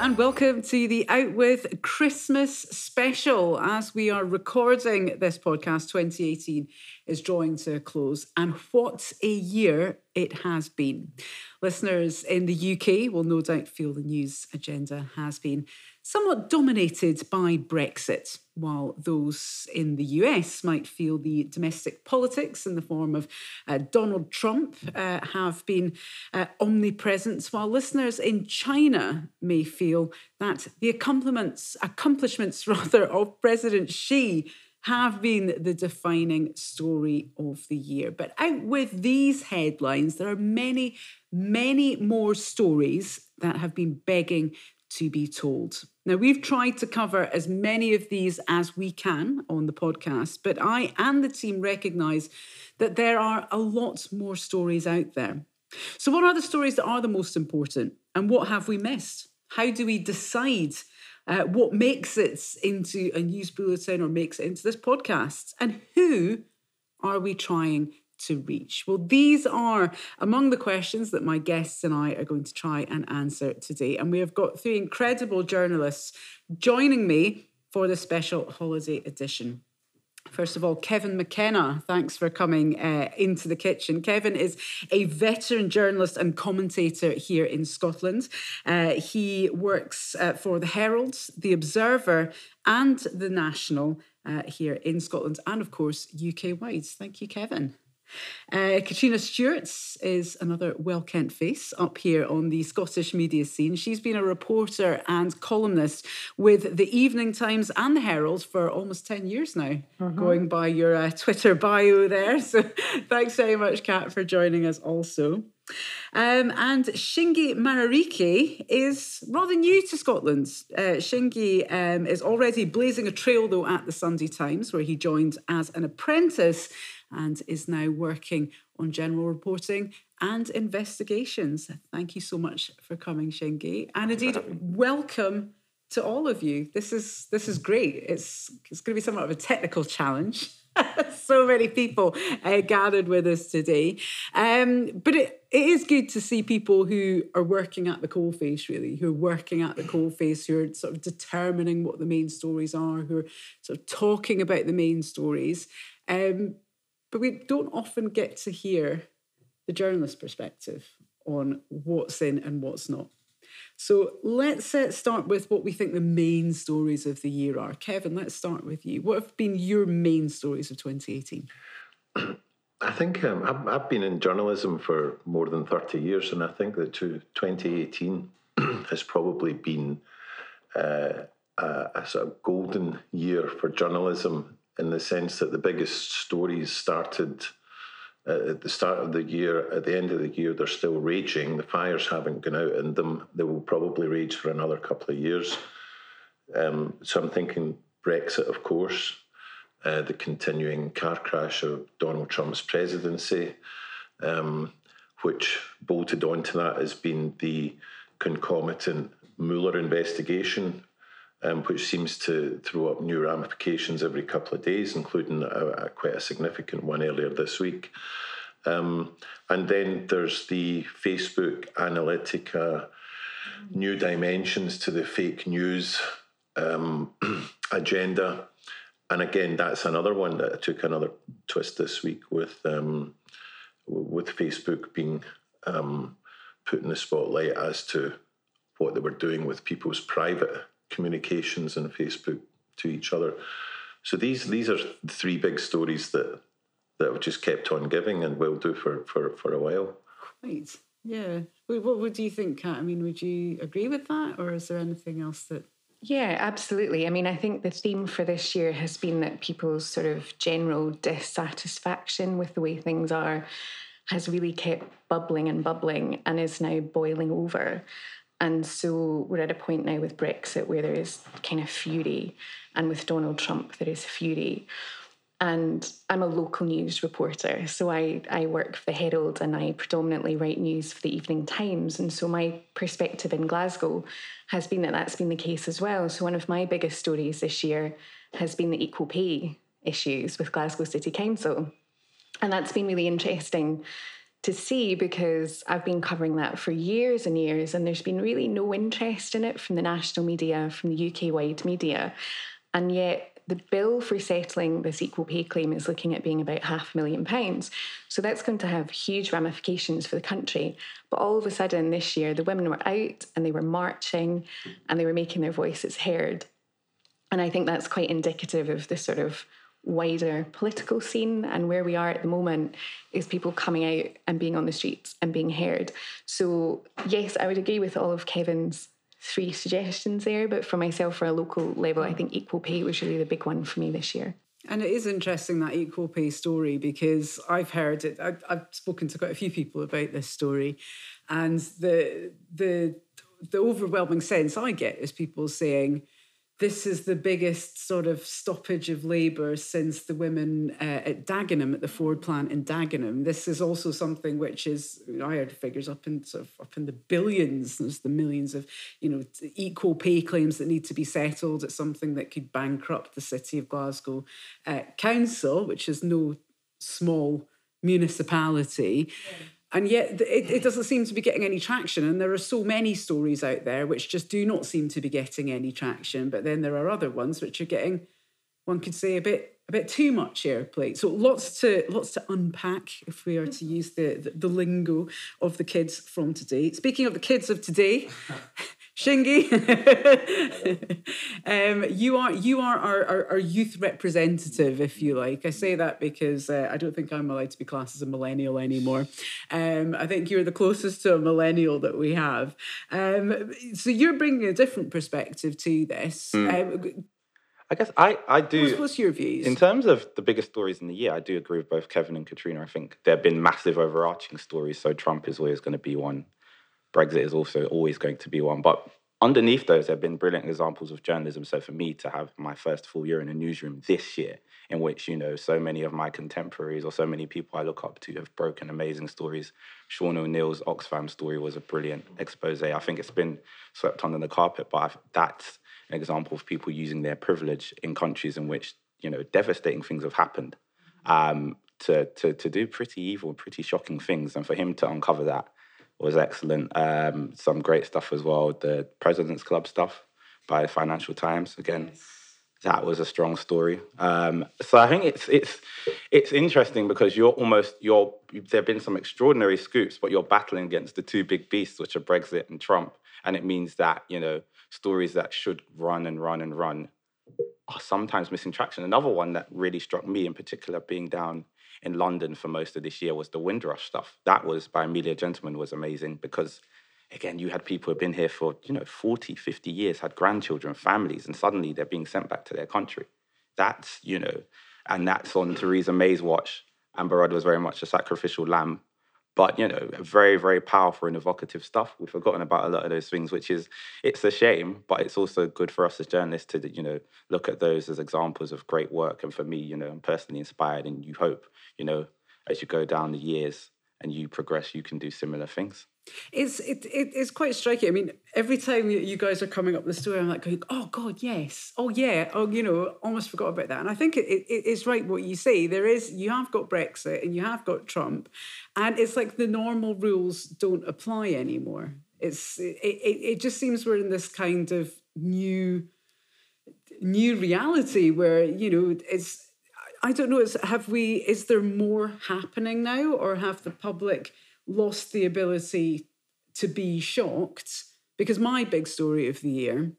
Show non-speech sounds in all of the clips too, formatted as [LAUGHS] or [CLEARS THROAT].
and welcome to the Out With Christmas special. As we are recording this podcast, 2018 is drawing to a close, and what a year it has been. Listeners in the UK will no doubt feel the news agenda has been somewhat dominated by Brexit, while those in the US might feel the domestic politics in the form of uh, Donald Trump uh, have been uh, omnipresent, while listeners in China may feel that the accomplishments, accomplishments [LAUGHS] rather, of President Xi have been the defining story of the year. But out with these headlines, there are many, many more stories that have been begging to be told. Now, we've tried to cover as many of these as we can on the podcast, but I and the team recognise that there are a lot more stories out there. So, what are the stories that are the most important, and what have we missed? How do we decide uh, what makes it into a news bulletin or makes it into this podcast? And who are we trying to reach? Well, these are among the questions that my guests and I are going to try and answer today. And we have got three incredible journalists joining me for the special holiday edition. First of all, Kevin McKenna, thanks for coming uh, into the kitchen. Kevin is a veteran journalist and commentator here in Scotland. Uh, he works uh, for the Herald, the Observer, and the National uh, here in Scotland, and of course, UK wide. Thank you, Kevin. Uh, Catriona Stewart is another well kent face up here on the Scottish media scene. She's been a reporter and columnist with the Evening Times and the Herald for almost 10 years now, mm-hmm. going by your uh, Twitter bio there. [LAUGHS] So thanks very much, Kat, for joining us also. Um, and Shingi Mararike is rather new to Scotland. Uh, Shingi um, is already blazing a trail, though, at the Sunday Times, where he joined as an apprentice and is now working on general reporting and investigations. Thank you so much for coming, Shingi. And indeed, welcome to all of you. This is this is great. It's it's going to be somewhat of a technical challenge. [LAUGHS] so many people uh, gathered with us today. Um, but it, it is good to see people who are working at the coalface, really, who are working at the coalface, who are sort of determining what the main stories are, who are sort of talking about the main stories. Um, but we don't often get to hear the journalist perspective on what's in and what's not. So let's uh, start with what we think the main stories of the year are. Kevin, let's start with you. What have been your main stories of 2018? [CLEARS THROAT] I think um, I've, I've, been in journalism for more than 30 years, and I think that 2018 [CLEARS THROAT] has probably been uh, a, a, sort of golden year for journalism in the sense that the biggest stories started uh, at the start of the year. At the end of the year, they're still raging. The fires haven't gone out in them. They will probably rage for another couple of years. Um, so I'm thinking Brexit, of course, uh, the continuing car crash of Donald Trump's presidency, um, which bolted onto that has been the concomitant Mueller investigation, um, which seems to throw up new ramifications every couple of days, including a, a quite a significant one earlier this week. Um, and then there's the Facebook Analytica new dimensions to the fake news um, [CLEARS THROAT] agenda. And again, that's another one that took another twist this week with um, with Facebook being um, put in the spotlight as to what they were doing with people's private communications and Facebook to each other. So these these are the three big stories that that have just kept on giving and will do for for, for a while. Right. Yeah. What would you think, Kat? I mean, would you agree with that, or is there anything else that? Yeah, absolutely. I mean, I think the theme for this year has been that people's sort of general dissatisfaction with the way things are has really kept bubbling and bubbling and is now boiling over. And so we're at a point now with Brexit where there is kind of fury, and with Donald Trump, there is fury. And I'm a local news reporter, so I, I work for the Herald and I predominantly write news for the Evening Times. And so my perspective in Glasgow has been that that's been the case as well. So one of my biggest stories this year has been the equal pay issues with Glasgow City Council. And that's been really interesting to see because I've been covering that for years and years, and there's been really no interest in it from the national media, from the UK wide media. And yet, the bill for settling this equal pay claim is looking at being about half a million pounds. So that's going to have huge ramifications for the country. But all of a sudden, this year, the women were out and they were marching and they were making their voices heard. And I think that's quite indicative of the sort of wider political scene and where we are at the moment is people coming out and being on the streets and being heard. So, yes, I would agree with all of Kevin's three suggestions there, but for myself, for a local level, I think equal pay was really the big one for me this year. And it is interesting that equal pay story because I've heard it. I've, I've spoken to quite a few people about this story, and the the the overwhelming sense I get is people saying, this is the biggest sort of stoppage of labour since the women uh, at Dagenham, at the Ford plant in Dagenham. This is also something which is, you know, I heard figures up in sort of up in the billions. There's the millions of, you know, equal pay claims that need to be settled. It's something that could bankrupt the city of Glasgow uh, council, which is no small municipality. Yeah and yet it, it, doesn't seem to be getting any traction. And there are so many stories out there which just do not seem to be getting any traction. But then there are other ones which are getting one could say a bit a bit too much airplay. So lots to lots to unpack if we are to mm-hmm. use the, the, the lingo of the kids from today. Speaking of the kids of today [LAUGHS] Shingi, [LAUGHS] um, you are you are our, our, our, youth representative, if you like. I say that because uh, I don't think I'm allowed to be classed as a millennial anymore. Um, I think you're the closest to a millennial that we have. Um, so you're bringing a different perspective to this. Mm. I guess I, I do. What's, what's, your views? In terms of the biggest stories in the year, I do agree with both Kevin and Catriona. I think there have been massive overarching stories. So Trump is always going to be one. Brexit is also always going to be one. But underneath those, there have been brilliant examples of journalism. So for me to have my first full year in a newsroom this year, in which, you know, so many of my contemporaries or so many people I look up to have broken amazing stories. Sean O'Neill's Oxfam story was a brilliant expose. I think it's been swept under the carpet, but I've, that's an example of people using their privilege in countries in which, you know, devastating things have happened. Um, to, to, to do pretty evil, pretty shocking things. And for him to uncover that was excellent. Um, some great stuff as well. The President's Club stuff by Financial Times again. That was a strong story. Um, so I think it's it's it's interesting because you're almost you're there've been some extraordinary scoops, but you're battling against the two big beasts, which are Brexit and Trump, and it means that you know stories that should run and run and run sometimes missing traction. Another one that really struck me in particular, being down in London for most of this year was the Windrush stuff. That was by Amelia Gentleman was amazing because again, you had people who had been here for, you know, 40, 50 years, had grandchildren, families, and suddenly they're being sent back to their country. That's, you know, and that's on Theresa May's watch. Amber Rudd was very much a sacrificial lamb but you know very very powerful and evocative stuff. We've forgotten about a lot of those things which is it's a shame but it's also good for us as journalists to you know look at those as examples of great work and for me you know i'm personally inspired and you hope you know as you go down the years and you progress you can do similar things it's it, it, it's quite striking. I mean, every time you guys are coming up with the story, I'm like going, "Oh God, yes! Oh yeah! Oh, you know, almost forgot about that." And I think it, it, it's right what you say. There is you have got Brexit and you have got Trump, and it's like the normal rules don't apply anymore. It's it, it, it just seems we're in this kind of new new reality where you know it's I don't know. Is have we? Is there more happening now, or have the public? lost the ability to be shocked because my big story of the year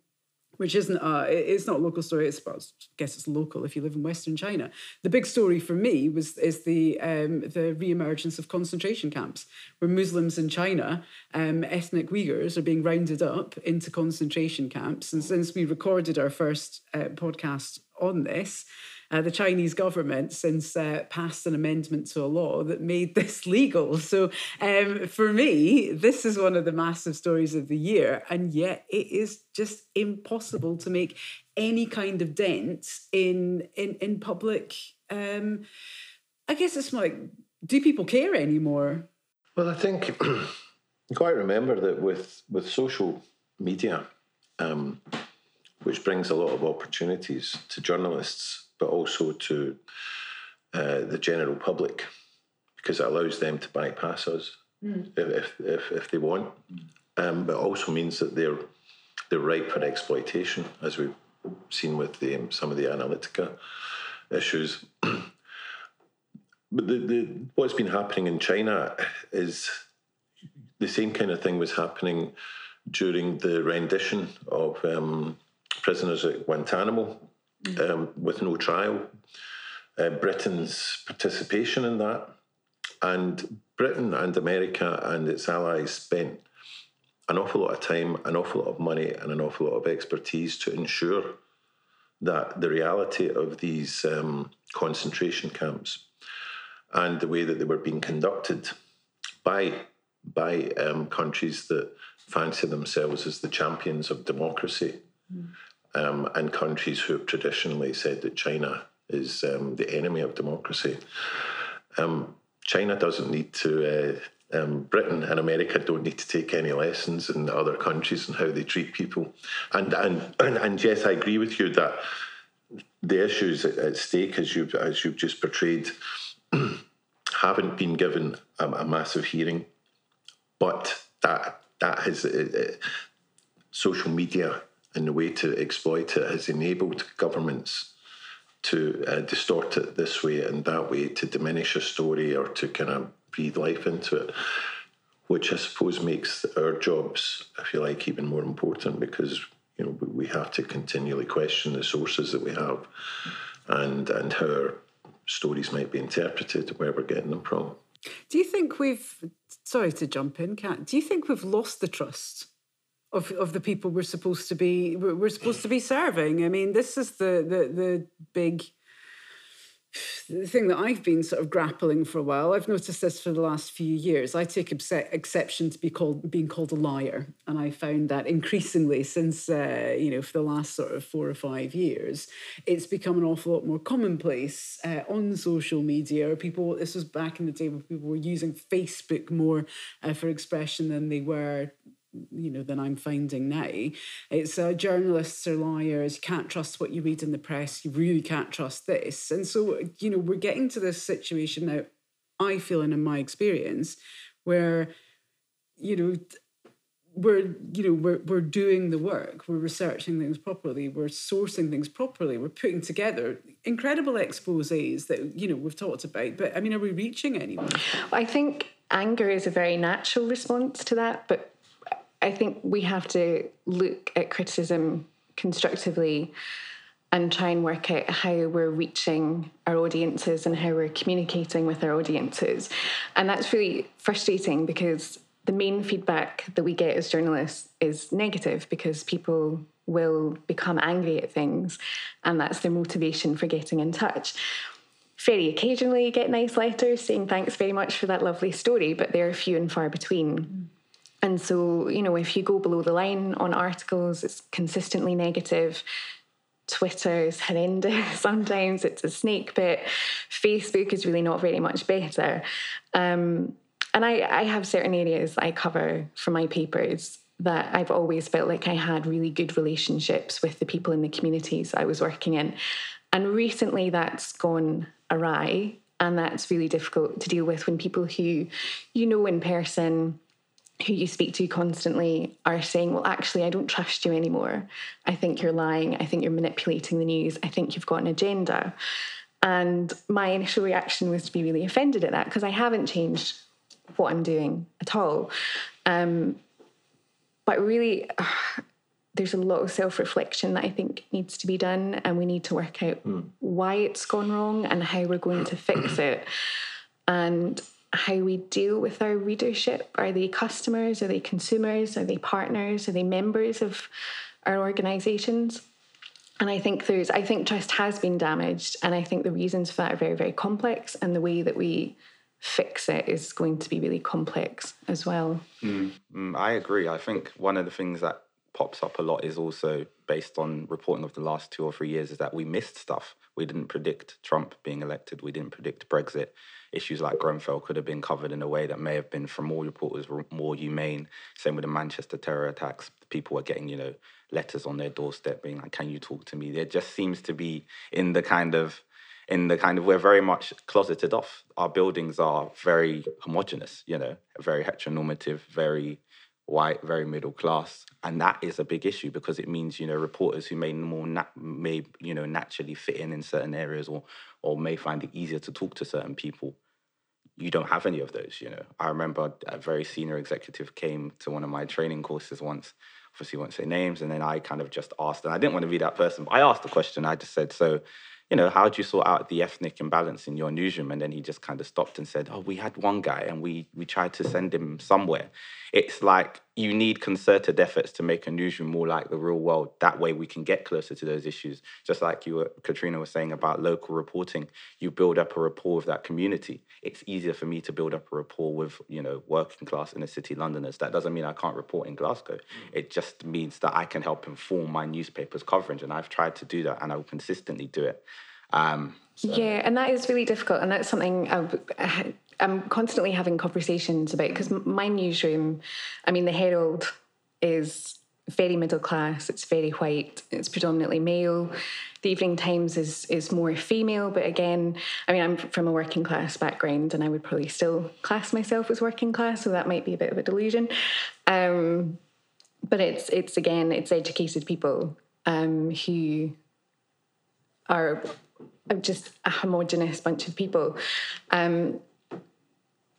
which isn't a, it's not a local story. It's I guess it's local if you live in Western China. The big story for me was is the um, the reemergence of concentration camps, where Muslims in China, um, ethnic Uyghurs, are being rounded up into concentration camps. And since we recorded our first uh, podcast on this, uh, the Chinese government since uh, passed an amendment to a law that made [LAUGHS] this legal. So um, for me, this is one of the massive stories of the year, and yet it is just impossible to make any kind of dent in in in public. Um, I guess it's like, do people care anymore? Well, I think [CLEARS THROAT] you quite remember that with with social media. Um, which brings a lot of opportunities to journalists but also to uh, the general public. because it allows them to bypass us mm. if, if, if they want. Um, but it also means that they're they're ripe for exploitation, as we've seen with the, um, some of the Analytica issues. [CLEARS THROAT] but the, the, what's been happening in China is the same kind of thing was happening during the rendition of um, prisoners at Guantanamo um, with no trial. Uh, Britain's participation in that, and Britain and America and its allies spent an awful lot of time, an awful lot of money, and an awful lot of expertise to ensure that the reality of these um, concentration camps and the way that they were being conducted by by um, countries that fancy themselves as the champions of democracy mm. Um, and countries who have traditionally said that China is um, the enemy of democracy. Um, China doesn't need to. Uh, um, Britain and America don't need to take any lessons in other countries and how they treat people. And and and, yes, I agree with you that the issues at, stake, as you as you've just portrayed, [CLEARS THROAT] haven't been given a, a, massive hearing, but that that has uh, uh, social media and the way to exploit it has enabled governments to uh, distort it this way and that way to diminish a story or to kind of breathe life into it, which I suppose makes our jobs, if you like, even more important because you know we have to continually question the sources that we have and and how our stories might be interpreted, where we're getting them from. Do you think we've sorry to jump in, Kat? Do you think we've lost the trust of of the people we're supposed to be we're supposed to be serving? I mean, this is the the the big the thing that I've been sort of grappling for a while, I've noticed this for the last few years. I take exception to be called being called a liar, and I found that increasingly since uh, you know for the last sort of four or five years, it's become an awful lot more commonplace uh, on social media. People, this was back in the day when people were using Facebook more uh, for expression than they were you know than I'm finding now. It's uh, journalists are liars. You can't trust what you read in the press. You really can't trust this. And so you know we're getting to this situation now. I feel, and in my experience, where you know we're you know we're we're doing the work. We're researching things properly. We're sourcing things properly. We're putting together incredible exposés that you know we've talked about. But I mean, are we reaching anyone? I think anger is a very natural response to that, but I think we have to look at criticism constructively and try and work out how we're reaching our audiences and how we're communicating with our audiences. And that's really frustrating because the main feedback that we get as journalists is negative because people will become angry at things and that's their motivation for getting in touch. Very occasionally you get nice letters saying thanks very much for that lovely story, but they're few and far between. And so, you know, if you go below the line on articles, it's consistently negative. Twitter is horrendous. [LAUGHS] Sometimes it's a snake bit. Facebook is really not very much better. Um, and I, I have certain areas I cover for my papers that I've always felt like I had really good relationships with the people in the communities I was working in. And recently that's gone awry. And that's really difficult to deal with when people who you know in person who you speak to constantly are saying, Well, actually, I don't trust you anymore. I think you're lying. I think you're manipulating the news. I think you've got an agenda. And my initial reaction was to be really offended at that because I haven't changed what I'm doing at all. Um, but really, uh, [SIGHS] there's a lot of self reflection that I think needs to be done, and we need to work out mm. why it's gone wrong and how we're going to fix it. And how we deal with our readership. Are they customers? Are they consumers? Are they partners? Are they members of our organizations? And I think there's, I think trust has been damaged. And I think the reasons for that are very, very complex. And the way that we fix it is going to be really complex as well. Mm, mm, I agree. I think one of the things that pops up a lot is also based on reporting of the last two or three years is that we missed stuff. We didn't predict Trump being elected. We didn't predict Brexit issues like Grenfell could have been covered in a way that may have been, from all reporters, more humane. Same with the Manchester terror attacks. People were getting, you know, letters on their doorstep being like, "Can you talk to me?" There just seems to be in the kind of in the kind of we're very much closeted off. Our buildings are very homogenous, you know, very heteronormative, very white, very middle class, and that is a big issue because it means you know reporters who may more may you know naturally fit in in certain areas or or may find it easier to talk to certain people. You don't have any of those, you know. I remember a very senior executive came to one of my training courses once. Obviously, won't say names, and then I kind of just asked, and I didn't want to be that person, but I asked the question. I just said, "So, you know, how do you sort out the ethnic imbalance in your newsroom? And then he just kind of stopped and said, Oh, we had one guy and we we tried to send him somewhere. It's like you need concerted efforts to make a newsroom more like the real world. That way we can get closer to those issues. Just like you were, Catriona was saying about local reporting, you build up a rapport with that community. It's easier for me to build up a rapport with, you know, working class inner city Londoners. That doesn't mean I can't report in Glasgow. It just means that I can help inform my newspaper's coverage. And I've tried to do that and I will consistently do it. Um, so. Yeah, and that is really difficult, and that's something i am constantly having conversations about because my newsroom, I mean, the Herald is very middle class. It's very white. It's predominantly male. The Evening Times is is more female, but again, I mean, I'm from a working class background, and I would probably still class myself as working class, so that might be a bit of a delusion. Um, but it's it's again, it's educated people um, who are just a homogenous bunch of people. Um,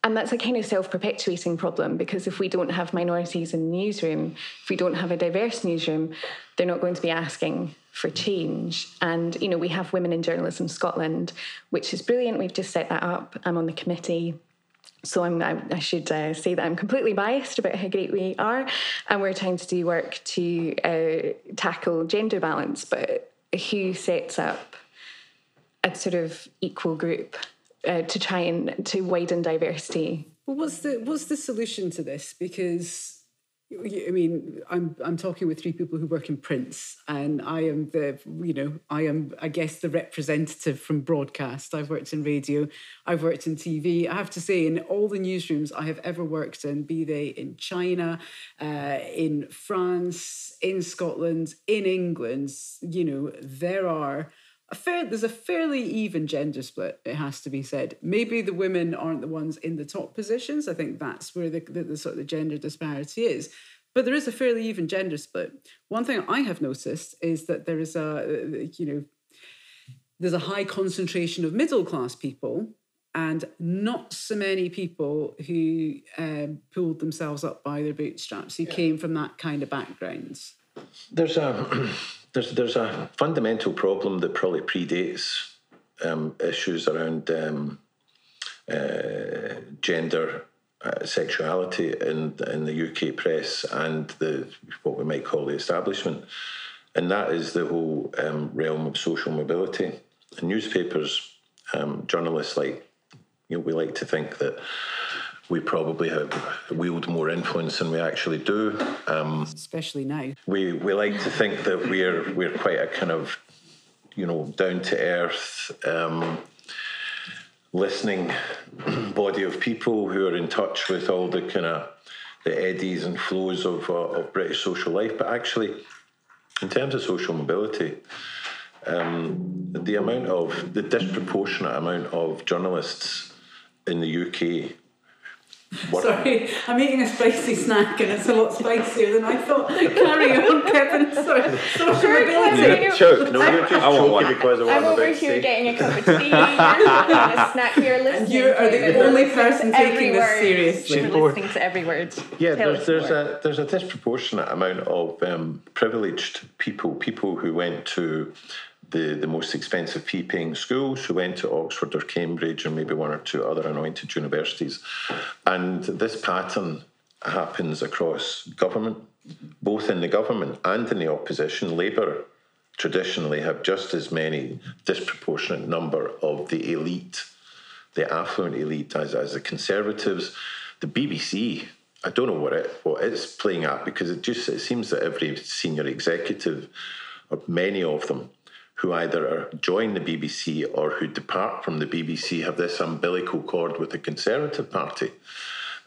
and that's a kind of self perpetuating problem because if we don't have minorities in the newsroom, if we don't have a diverse newsroom, they're not going to be asking for change. And, you know, we have Women in Journalism Scotland, which is brilliant. We've just set that up. I'm on the committee. So I'm, I, should uh, say that I'm completely biased about how great we are. And we're trying to do work to uh, tackle gender balance. But who sets up a sort of equal group uh, to try and to widen diversity. Well, what's the what's the solution to this? Because I mean, I'm I'm talking with three people who work in prints, and I am the you know I am I guess the representative from broadcast. I've worked in radio, I've worked in TV. I have to say, in all the newsrooms I have ever worked in, be they in China, uh, in France, in Scotland, in England, you know, there are a fair there's a fairly even gender split it has to be said. Maybe the women aren't the ones in the top positions. I think that's where the, the, the sort of the gender disparity is. But there is a fairly even gender split. One thing i have noticed is that there is a you know there's a high concentration of middle class people and not so many people who um, pulled themselves up by their bootstraps who yeah. came from that kind of background there's a [CLEARS THROAT] there's there's a fundamental problem that probably predates um, issues around um, uh, gender, uh, sexuality in in the UK press and the what we might call the establishment, and that is the whole um, realm of social mobility. newspapers, um, journalists like you know, we like to think that we probably have wield more influence than we actually do. Um, Especially now. We we like to think that we're we're quite a kind of you know down to earth. Um, listening [CLEARS THROAT] body of people who are in touch with all the kind of the eddies and flows of, uh, of British social life, but actually, in terms of social mobility, um, the amount of the disproportionate amount of journalists in the UK what? Sorry, I'm eating a spicy snack and it's a lot spicier than I thought. Carry on, Kevin. Sorry. Social sure, mobility. Yeah, choke. No, you're just choking because of what I'm, I'm over here getting a cup of tea. You're a snack. You're listening. You are the only person taking this seriously. You're listening to every word. Yeah, there's, there's a there's a disproportionate amount of um, privileged people, people who went to the, the most expensive fee paying schools who went to Oxford or Cambridge or maybe one or two other anointed universities. And this pattern happens across government, both in the government and in the opposition. Labour traditionally have just as many disproportionate number of the elite, the affluent elite, as, as the Conservatives. The BBC, I don't know what it what it's playing at because it just it seems that every senior executive, or many of them, who either join the BBC or who depart from the BBC have this umbilical cord with the Conservative Party.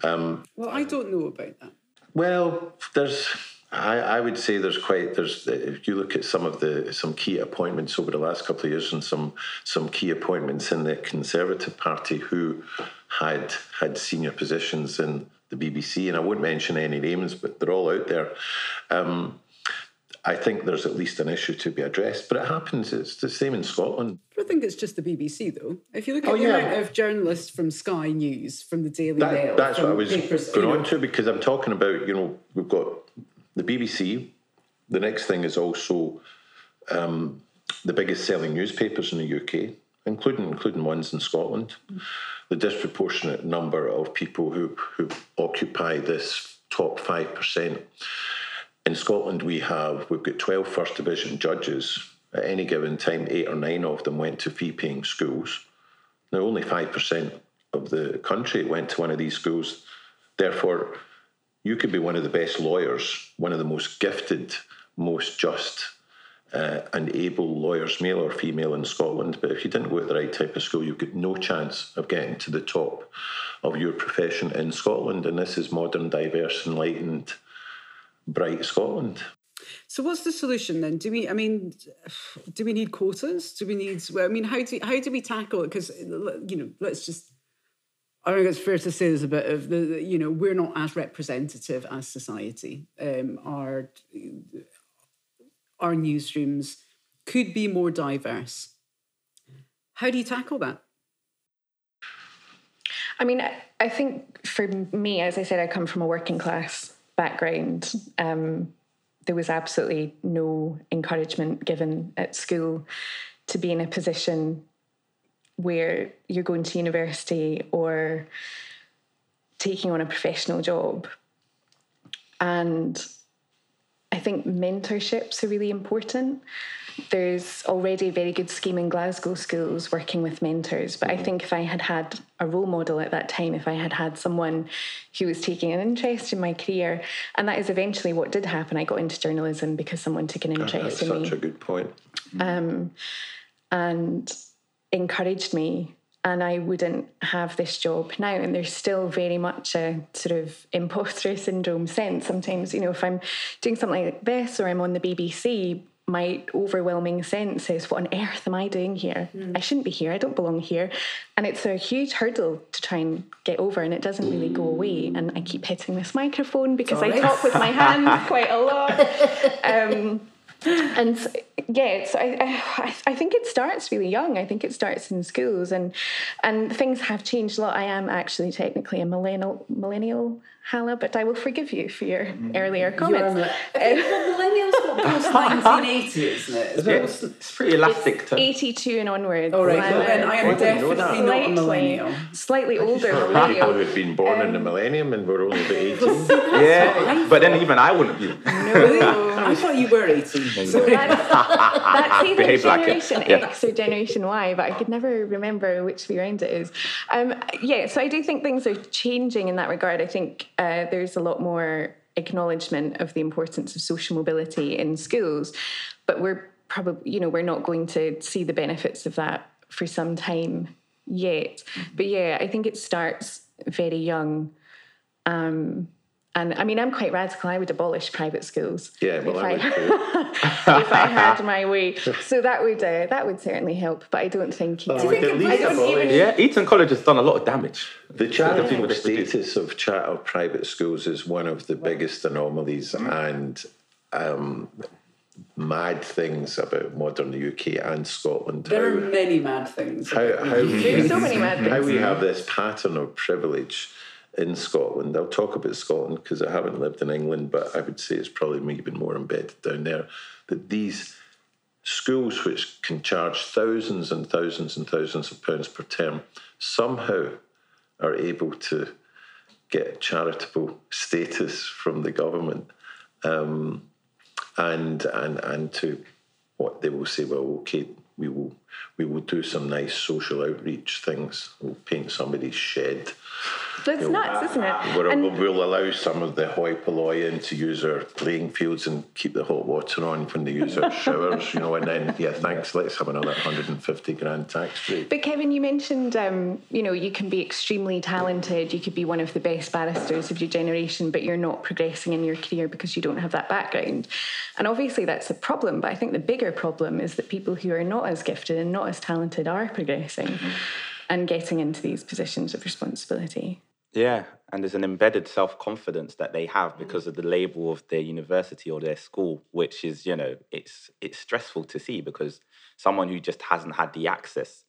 Um, well, I don't know about that. Well, there's I, I would say there's quite there's if you look at some of the some key appointments over the last couple of years and some some key appointments in the Conservative Party who had had senior positions in the BBC and I won't mention any names but they're all out there. Um, I think there's at least an issue to be addressed, but it happens. It's the same in Scotland. I don't think it's just the BBC though. If you look at oh, the yeah. amount of journalists from Sky News, from the Daily that, Mail, that's what I was papers, going on to because I'm talking about. You know, we've got the BBC. The next thing is also um, the biggest selling newspapers in the UK, including including ones in Scotland. Mm. The disproportionate number of people who who occupy this top five percent. In Scotland, we have we've got 12 first division judges. At any given time, eight or nine of them went to fee-paying schools. Now, only five percent of the country went to one of these schools. Therefore, you could be one of the best lawyers, one of the most gifted, most just, uh, and able lawyers, male or female, in Scotland. But if you didn't go to the right type of school, you've got no chance of getting to the top of your profession in Scotland. And this is modern, diverse, enlightened, bright Scotland. So what's the solution then? Do we? I mean, do we need quotas? Do we need? I mean, how do how do we tackle it? Because you know, let's just I think it's fair to say there's a bit of the, you know, we're not as representative as society. Um, our our newsrooms could be more diverse. How do you tackle that? I mean, I think for me, as I said, I come from a working class background. Um, there was absolutely no encouragement given at school to be in a position where you're going to university or taking on a professional job. And I think mentorships are really important. There's already a very good scheme in Glasgow schools working with mentors, but I think if I had had a role model at that time, if I had had someone who was taking an interest in my career, and that is eventually what did happen. I got into journalism because someone took an interest in me. That's such a good point. Um, and encouraged me and I wouldn't have this job now. And there's still very much a sort of imposter syndrome sense. Sometimes, you know, if I'm doing something like this or I'm on the BBC, my overwhelming sense is, what on earth am I doing here? Mm. I shouldn't be here. I don't belong here. And it's a huge hurdle to try and get over, and it doesn't really go away. And I keep hitting this microphone because Sorry. I talk with my hands quite a lot. [LAUGHS] Um, and yeah, so I, I, I think it starts really young. I think it starts in schools, and and things have changed a lot. I am actually technically a millennial millennial Hala, but I will forgive you for your mm. earlier comments. Uh, [LAUGHS] millennials post [LAUGHS] nineteen eighty, isn't it? Is it? It's pretty elastic. It's to... Eighty two and onwards. Oh right, well, then I am definitely not a millennial. Slightly older millennial. People who've been born um, in the millennium and were only about [LAUGHS] eighteen. yeah, but then even I wouldn't be. No, I thought you were eighteen. So that's, [LAUGHS] either Generation like X yeah. or Generation Y, but I could never remember which way around it is. Um, yeah, so I do think things are changing in that regard. I think uh, there's a lot more acknowledgement of the importance of social mobility in schools, but we're probably, you know, we're not going to see the benefits of that for some time yet. Mm-hmm. But yeah, I think it starts very young. Um, and I mean, I'm quite radical. I would abolish private schools. Yeah, well, if I, I [LAUGHS] if I had my way. So that would uh, that would certainly help. But I don't think. Uh, think I don't even, yeah, Eton College has done a lot of damage. The charitable yeah. status of charter private schools is one of the biggest anomalies mm-hmm. and um, mad things about modern UK and Scotland. There how, are many mad things. How, how, There's so many mad things. How we have this pattern of privilege in Scotland. I'll talk about Scotland because I haven't lived in England, but I would say it's probably even more embedded down there. That these schools, which can charge thousands and thousands and thousands of pounds per term, somehow are able to get charitable status from the government, um, and and and to what they will say, well, okay, we will we will do some nice social outreach things. We'll paint somebody's shed. That's You know, nuts, isn't it? Where And- we'll allow some of the hoi polloi in to use our playing fields and keep the hot water on when they use our [LAUGHS] showers, you know, and then, yeah, thanks, let's have another 150 grand tax rate. But Kevin, you mentioned, um, you know, you can be extremely talented. You could be one of the best barristers of your generation, but you're not progressing in your career because you don't have that background. And obviously, that's a problem. But I think the bigger problem is that people who are not as gifted and not as talented are progressing and getting into these positions of responsibility. Yeah, and there's an embedded self confidence that they have mm. because of the label of their university or their school, which is, you know, it's it's stressful to see because someone who just hasn't had the access,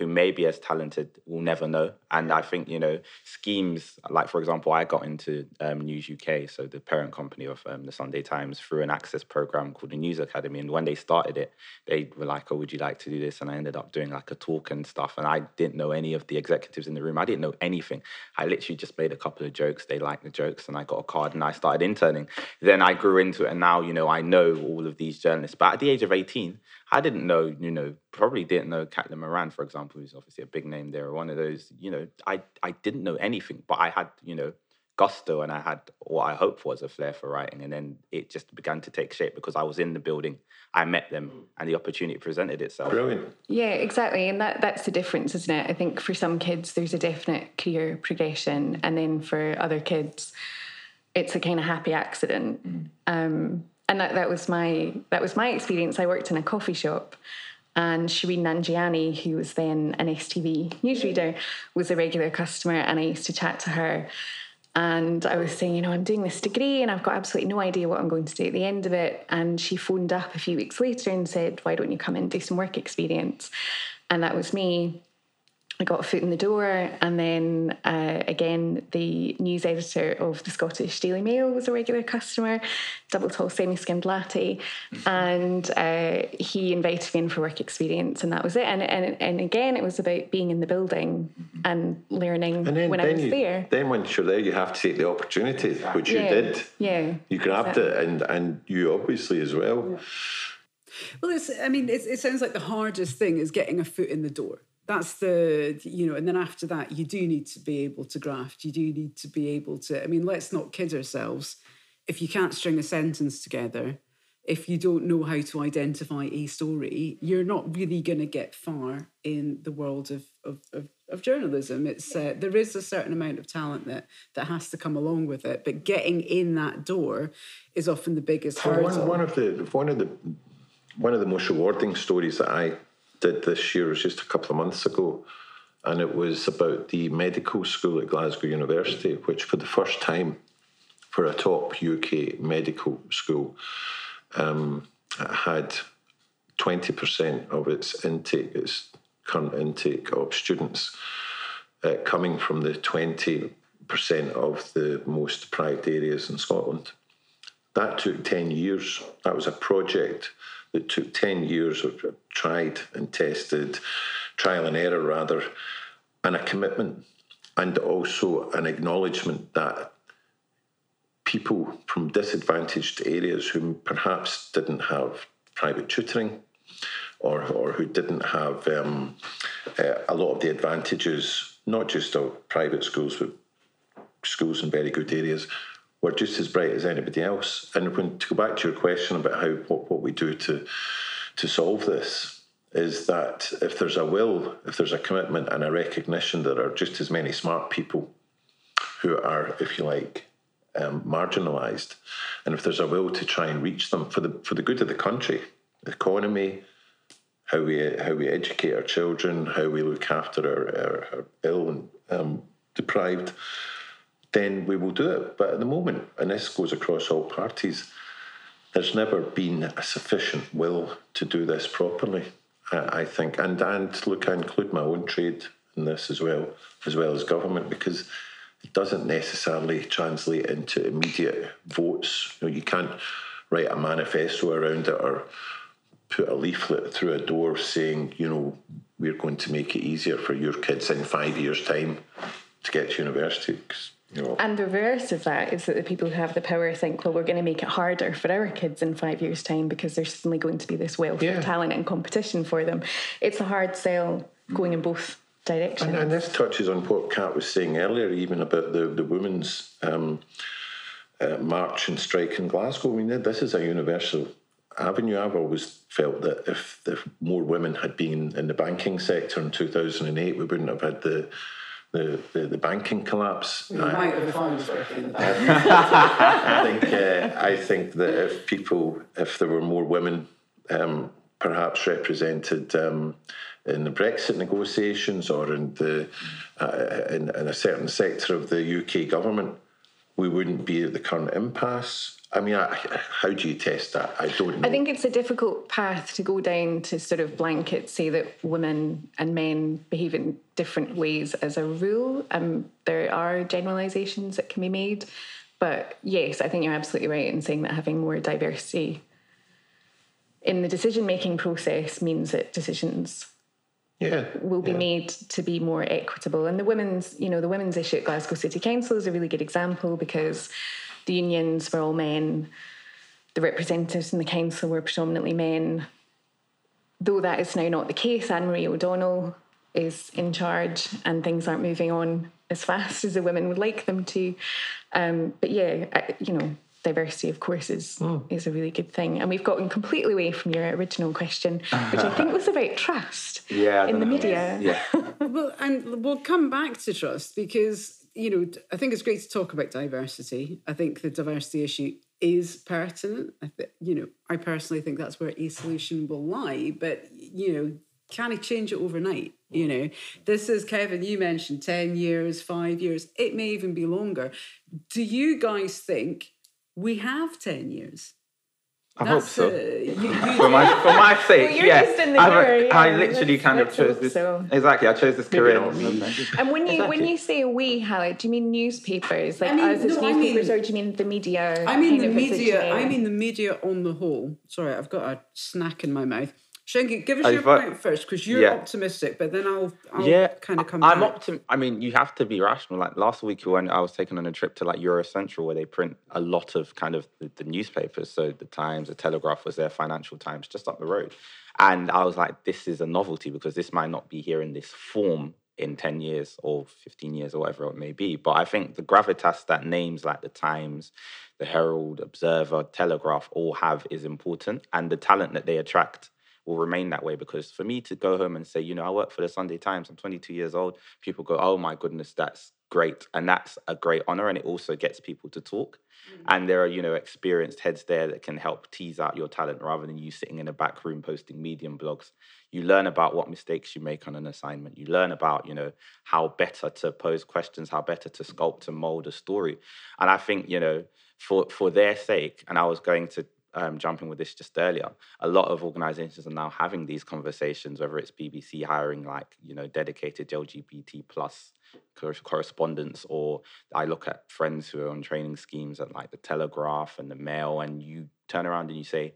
who may be as talented, will never know. And I think, you know, schemes like, for example, I got into um, News UK, so the parent company of um, the Sunday Times, through an access program called the News Academy. And when they started it, they were like, "Oh, would you like to do this?" And I ended up doing like a talk and stuff. And I didn't know any of the executives in the room. I didn't know anything. I literally just made a couple of jokes. They liked the jokes, and I got a card, and I started interning. Then I grew into it, and now you know I know all of these journalists. But at the age of eighteen, I didn't know, you know, probably didn't know Caitlin Moran, for example, who's obviously a big name there. One of those, you know, I I didn't know anything, but I had, you know, gusto and I had what I hoped was a flair for writing. And then it just began to take shape because I was in the building, I met them, and the opportunity presented itself. Brilliant. Yeah, exactly. And that, that's the difference, isn't it? I think for some kids, there's a definite career progression. And then for other kids, it's a kind of happy accident. Um, and that, that was my that was my experience. I worked in a coffee shop and Shereen Nanjiani, who was then an STV newsreader, was a regular customer and I used to chat to her. And I was saying, you know, I'm doing this degree and I've got absolutely no idea what I'm going to do at the end of it. And she phoned up a few weeks later and said, Why don't you come and do some work experience? And that was me. I got a foot in the door, and then uh, again, the news editor of the Scottish Daily Mail was a regular customer, double tall semi skimmed latte, and uh, he invited me in for work experience, and that was it. And and and again, it was about being in the building and learning And then, when I was you, there. then once you're there, you have to take the opportunity, which you did. Yeah, You grabbed it, and, and you obviously as well. Well, it's, I mean, it's, it sounds like the hardest thing is getting a foot in the door. That's the, you know, and then after that, you do need to be able to graft. You do need to be able to, I mean, let's not kid ourselves. If you can't string a sentence together, if you don't know how to identify a story, you're not really going to get far in the world of, of, of, of journalism. It's uh, there is a certain amount of talent that that has to come along with it, but getting in that door is often the biggest Well, hurdle. one, one of the one of the one of the most rewarding stories that I did this year was just a couple of months ago, and it was about the medical school at Glasgow University, which for the first time, for a top UK medical school, um, had twenty percent of its intake, its current intake of students, uh, coming from the twenty percent of the most deprived areas in Scotland. That took 10 years. That was a project that took 10 years of tried and tested, trial and error rather, and a commitment and also an acknowledgement that people from disadvantaged areas who perhaps didn't have private tutoring or, or who didn't have um, uh, a lot of the advantages, not just of private schools, but schools in very good areas, were just as bright as anybody else. And when to go back to your question about how what, what we do to to solve this is that if there's a will, if there's a commitment and a recognition that there are just as many smart people who are, if you like, um, marginalised, and if there's a will to try and reach them for the for the good of the country, the economy, how we how we educate our children, how we look after our, our, our ill and um, deprived, then we will do it. But at the moment, and this goes across all parties, there's never been a sufficient will to do this properly. I, think, and and look, I include my own trade in this as well, as well as government, because it doesn't necessarily translate into immediate votes. You know, you can't write a manifesto around it or put a leaflet through a door saying, you know, we're going to make it easier for your kids in five years' time to get to university. 'cause, And the reverse of that is that the people who have the power think, well, we're going to make it harder for our kids in five years' time because there's suddenly going to be this wealth Yeah. of talent and competition for them. It's a hard sell going in both directions. And, and, this touches on what Kat was saying earlier, even about the the women's um, uh, march and strike in Glasgow. I mean, this is a universal avenue. I've always felt that if, if more women had been in the banking sector in 2008, we wouldn't have had the the, the, the banking collapse. Have found [LAUGHS] I think uh, I think that if people, if there were more women, um, perhaps represented um, in the Brexit negotiations or in the uh, in, in a certain sector of the UK government, we wouldn't be at the current impasse. I mean, I, how do you test that? I don't know. I think it's a difficult path to go down to sort of blanket say that women and men behave in different ways as a rule. Um, there are generalizations that can be made. But yes, I think you're absolutely right in saying that having more diversity in the decision making process means that decisions yeah, will be yeah. made to be more equitable. And the women's, you know, the women's issue at Glasgow City Council is a really good example because the unions were all men, the representatives in the council were predominantly men. Though that is now not the case, Annemarie O'Donnell is in charge and things aren't moving on as fast as the women would like them to. Um, but yeah, I, you know, diversity, of course, is mm. is a really good thing. And we've gotten completely away from your original question, which I think was about trust [LAUGHS] yeah, in the know. media. Yeah. [LAUGHS] well, and we'll come back to trust because you know I think it's great to talk about diversity. I think the diversity issue is pertinent. I th- you know, I personally think that's where a solution will lie. But you know, can it change it overnight? You know, this is Kevin. You mentioned ten years, five years. It may even be longer. Do you guys think we have 10 years. I That's, hope so. Uh, you, you, [LAUGHS] for my for my [LAUGHS] sake, well, yeah. I, yeah. I literally kind of chose this. So. Exactly, I chose this career. And when you exactly. when you say we, Hallie, do you mean newspapers, like I mean, us as no, newspapers, I mean, or do you mean the media? I mean the media. I mean the media on the whole. Sorry, I've got a snack in my mouth. Shingi, give us your point first because you're yeah. optimistic, but then I'll, I'll yeah, kind of come back. I'm back. optim- I mean, you have to be rational. Like last week when I was taken on a trip to like Eurocentral where they print a lot of kind of the, the newspapers. So the Times, the Telegraph was there, Financial Times, just up the road. And I was like, this is a novelty because this might not be here in this form in 10 years or 15 years or whatever it may be. But I think the gravitas that names like the Times, the Herald, Observer, Telegraph all have is important. And the talent that they attract will remain that way because for me to go home and say, you know, I work for the Sunday Times, I'm 22 years old, people go, oh my goodness, that's great. And that's a great honor. And it also gets people to talk. Mm-hmm. And there are, you know, experienced heads there that can help tease out your talent rather than you sitting in a back room posting medium blogs. You learn about what mistakes you make on an assignment. You learn about, you know, how better to pose questions, how better to sculpt and mold a story. And I think, you know, for for their sake, and I was going to um, jumping with this just earlier, a lot of organizations are now having these conversations, whether it's BBC hiring like, you know, dedicated LGBT plus correspondents, or I look at friends who are on training schemes at like the Telegraph and the Mail, and you turn around and you say,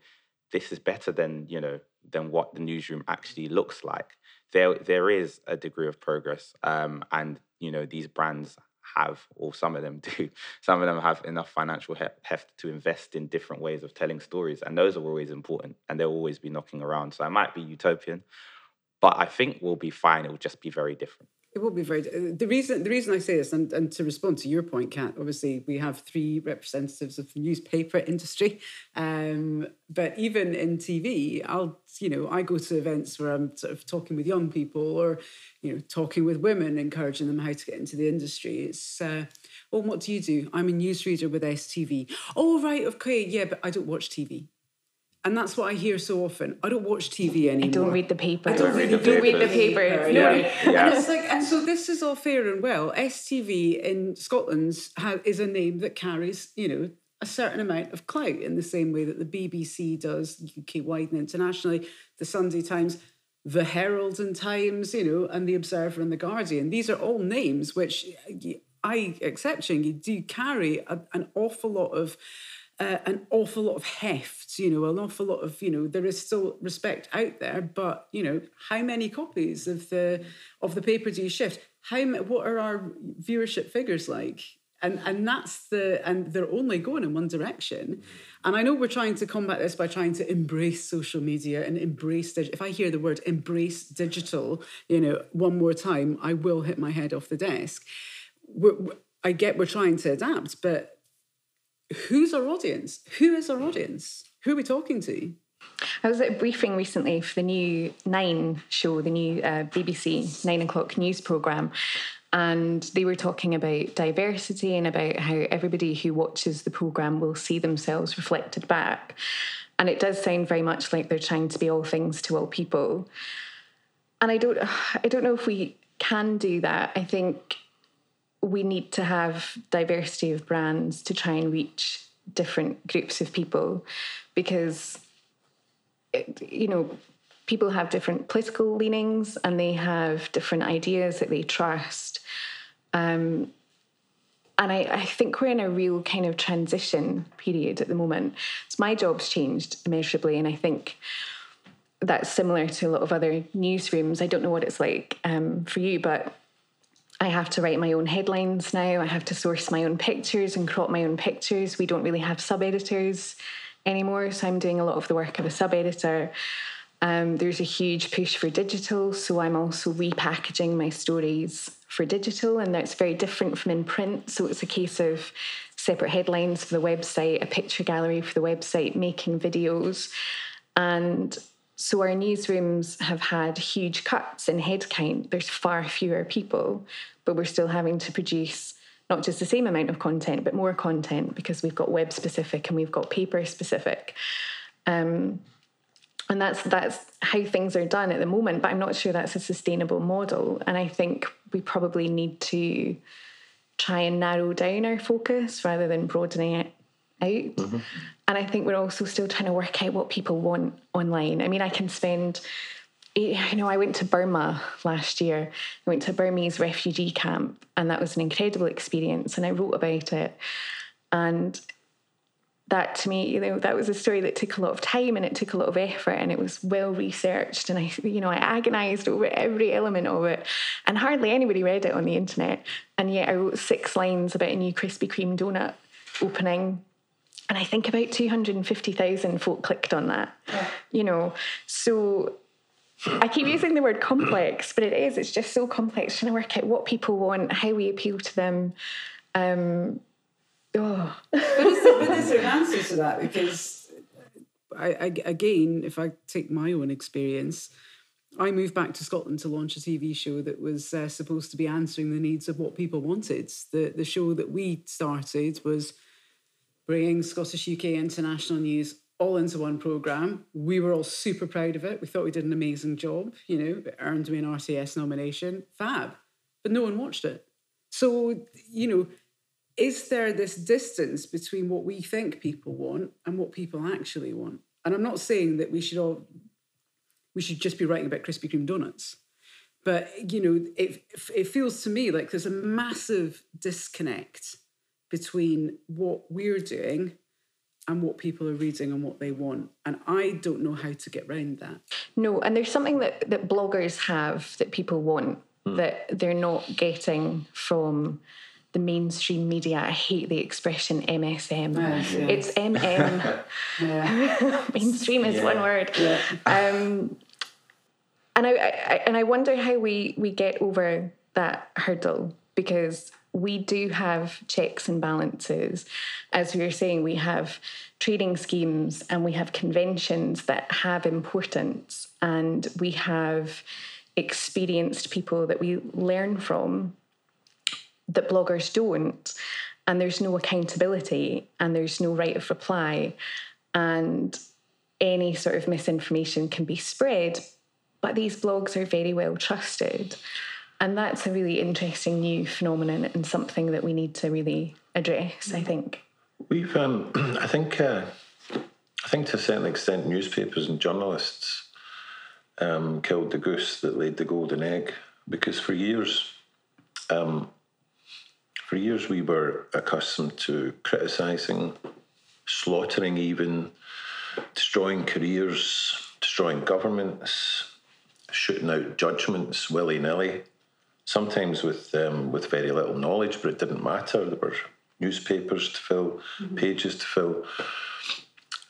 this is better than, you know, than what the newsroom actually looks like. There, there is a degree of progress, um, and you know these brands have, or some of them [LAUGHS] do, some of them have enough financial heft to invest in different ways of telling stories. And those are always important and they'll always be knocking around. So it might be utopian, but I think we'll be fine. It will just be very different. It will be very. Uh, the reason the reason I say this, and, and to respond to your point, Kat, obviously we have three representatives of the newspaper industry, um, but even in TV, I'll you know I go to events where I'm sort of talking with young people or you know talking with women, encouraging them how to get into the industry. It's uh, well, what do you do? I'm a newsreader with STV. Oh right, okay, yeah, but I don't watch TV. And that's what I hear so often. I don't watch TV anymore. I don't read the paper. I don't, read, the, don't read the paper. Yeah. yeah. yeah. And it's like, and so this is all fair and well. STV in Scotland is a name that carries, you know, a certain amount of clout in the same way that the BBC does UK wide and internationally, the Sunday Times, the Herald and Times, you know, and the Observer and the Guardian. These are all names which I, accepting, you do carry a, an awful lot of uh, an awful lot of heft, you know, an awful lot of, you know, there is still respect out there, but, you know, how many copies of the of the paper do you shift? How what are our viewership figures like? and and that's the and they're only going in one direction and i know we're trying to combat this by trying to embrace social media and embrace dig- if i hear the word embrace digital you know one more time i will hit my head off the desk we're, i get we're trying to adapt but who's our audience who is our audience who are we talking to I was at a briefing recently for the new Nine show, the new uh, BBC Nine O'Clock news programme, and they were talking about diversity and about how everybody who watches the programme will see themselves reflected back. And it does sound very much like they're trying to be all things to all people. And I don't I don't know if we can do that. I think we need to have diversity of brands to try and reach different groups of people because you know, people have different political leanings and they have different ideas that they trust. Um, and I, I, think we're in a real kind of transition period at the moment. So my job's changed immeasurably, and I think that's similar to a lot of other newsrooms. I don't know what it's like um, for you, but I have to write my own headlines now. I have to source my own pictures and crop my own pictures. We don't really have sub editors anymore. So I'm doing a lot of the work of a sub editor. Um, there's a huge push for digital, so I'm also repackaging my stories for digital, and that's very different from in print. So it's a case of separate headlines for the website, a picture gallery for the website, making videos. And so our newsrooms have had huge cuts in headcount. There's far fewer people, but we're still having to produce not just the same amount of content, but more content because we've got web specific and we've got paper specific. Um, and that's that's how things are done at the moment. But I'm not sure that's a sustainable model. And I think we probably need to try and narrow down our focus rather than broadening it out. Mm-hmm. And I think we're also still trying to work out what people want online. I mean, I can spend you know, I went to Burma last year. I went to a Burmese refugee camp, and that was an incredible experience. And I wrote about it. And that to me, you know, that was a story that took a lot of time and it took a lot of effort and it was well researched. And I, you know, I agonized over every element of it. And hardly anybody read it on the internet. And yet I wrote six lines about a new Krispy Kreme donut opening and I think about 250,000 folk clicked on that. Yeah. You know, so I keep using the word complex, but it is. It's just so complex trying to work out what people want, how we appeal to them. Um, oh. but, is there, but is there an answer to that? Because I, I, again, if I take my own experience, I moved back to Scotland to launch a TV show that was uh, supposed to be answering the needs of what people wanted. The the show that we started was bringing Scottish UK international news all into one program. We were all super proud of it. We thought we did an amazing job. You know, it earned me an RTS nomination. Fab. But no one watched it. So, you know, is there this distance between what we think people want and what people actually want? And I'm not saying that we should all we should just be writing about Krispy Kreme donuts. But you know, it it feels to me like there's a massive disconnect between what we're doing and what people are reading and what they want. And I don't know how to get around that. No, and there's something that, that bloggers have that people want mm. that they're not getting from the mainstream media. I hate the expression MSM. Yes, yes. It's MM. [LAUGHS] [LAUGHS] mainstream is yeah. one word. Yeah. Um, and I, I and I wonder how we we get over that hurdle because we do have checks and balances. As we were saying, we have trading schemes and we have conventions that have importance, and we have experienced people that we learn from that bloggers don't. And there's no accountability and there's no right of reply. And any sort of misinformation can be spread, but these blogs are very well trusted. And that's a really interesting new phenomenon and something that we need to really address, I think. We've, um, [CLEARS THROAT] I think, uh, I think to a certain extent, newspapers and journalists um, killed the goose that laid the golden egg because for years, um, for years we were accustomed to criticising, slaughtering, even destroying careers, destroying governments, shooting out judgments willy nilly sometimes with um, with very little knowledge, but it didn't matter. There were newspapers to fill, mm-hmm. pages to fill,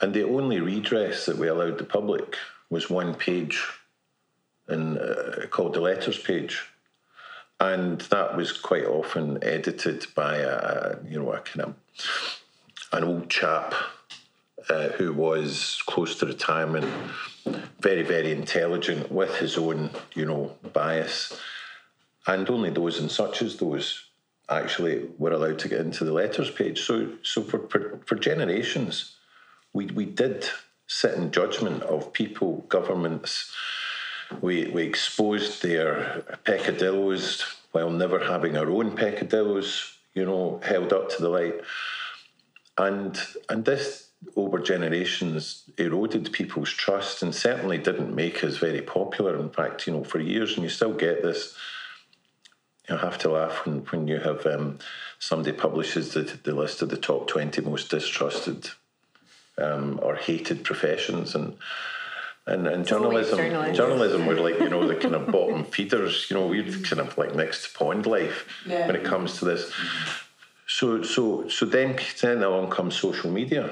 and the only redress that we allowed the public was one page, in, uh, called the letters page, and that was quite often edited by a you know a kind of an old chap uh, who was close to retirement, very very intelligent with his own you know bias and only those and such as those actually were allowed to get into the letters page. So, so for, for, for generations, we, we did sit in judgment of people, governments. We, we exposed their peccadillos while never having our own peccadillos, you know, held up to the light. And, and this, over generations, eroded people's trust and certainly didn't make us very popular. In fact, you know, for years, and you still get this you have to laugh when, when you have um, somebody publishes the, the list of the top 20 most distrusted um, or hated professions and and, and journalism journalism were like you know the kind of [LAUGHS] bottom feeders you know we're kind of like next to pond life yeah. when it comes to this. So so so then then along comes social media.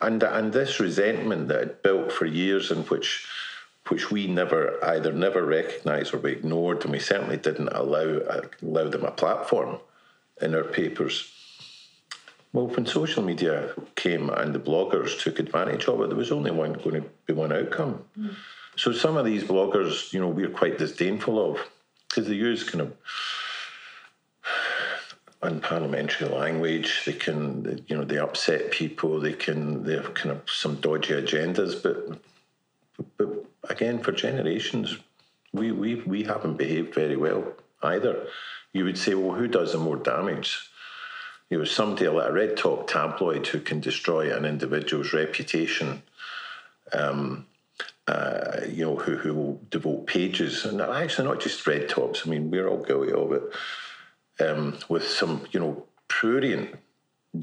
And and this resentment that had built for years in which which we never either never recognised or we ignored, and we certainly didn't allow allow them a platform in our papers. Well, when social media came and the bloggers took advantage of it, there was only one going to be one outcome. Mm. So some of these bloggers, you know, we're quite disdainful of because they use kind of unparliamentary language. They can, you know, they upset people. They can, they have kind of some dodgy agendas, but but again, for generations, we, we, we haven't behaved very well either. You would say, well, who does the more damage? You know, somebody like a red top tabloid who can destroy an individual's reputation, um, uh, you know, who, who will devote pages, and actually not just red tops, I mean, we're all guilty of it, um, with some, you know, prurient,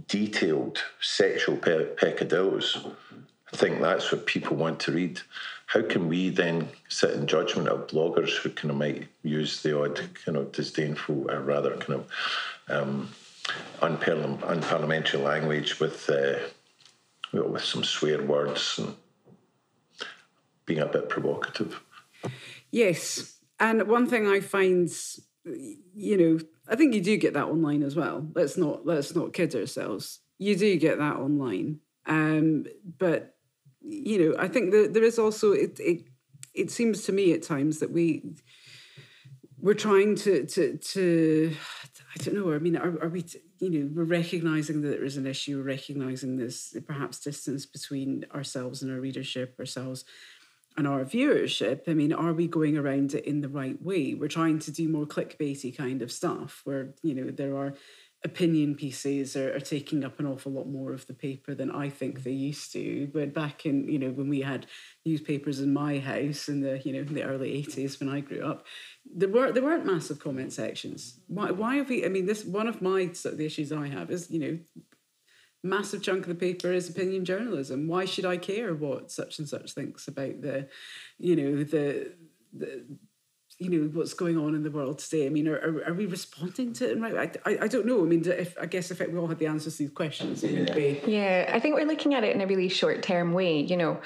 detailed sexual pe- peccadillos. I think that's what people want to read how can we then sit in judgment of bloggers who kind of might use the odd kind of disdainful or rather kind of um, unparliament, unparliamentary language with uh, you know, with some swear words and being a bit provocative. Yes, and one thing I find, you know, I think you do get that online as well. Let's not let's not kid ourselves. You do get that online, um, but you know, I think that there is also it it it seems to me at times that we we're trying to to to I don't know. I mean, are, are we? You know, we're recognizing that there is an issue. We're recognizing this perhaps distance between ourselves and our readership, ourselves and our viewership. I mean, are we going around it in the right way? We're trying to do more clickbaity kind of stuff, where you know there are opinion pieces are, are, taking up an awful lot more of the paper than I think they used to. But back in, you know, when we had newspapers in my house in the, you know, in the early 80s when I grew up, there were there weren't massive comment sections. Why why have we I mean this one of my sort of the issues I have is, you know, massive chunk of the paper is opinion journalism. Why should I care what such and such thinks about the, you know, the the you know what's going on in the world today. I mean, are, are, are we responding to it right? I, I, I, don't know. I mean, if I guess if we all had the answers to these questions, it would be. Yeah, I think we're looking at it in a really short term way. You know,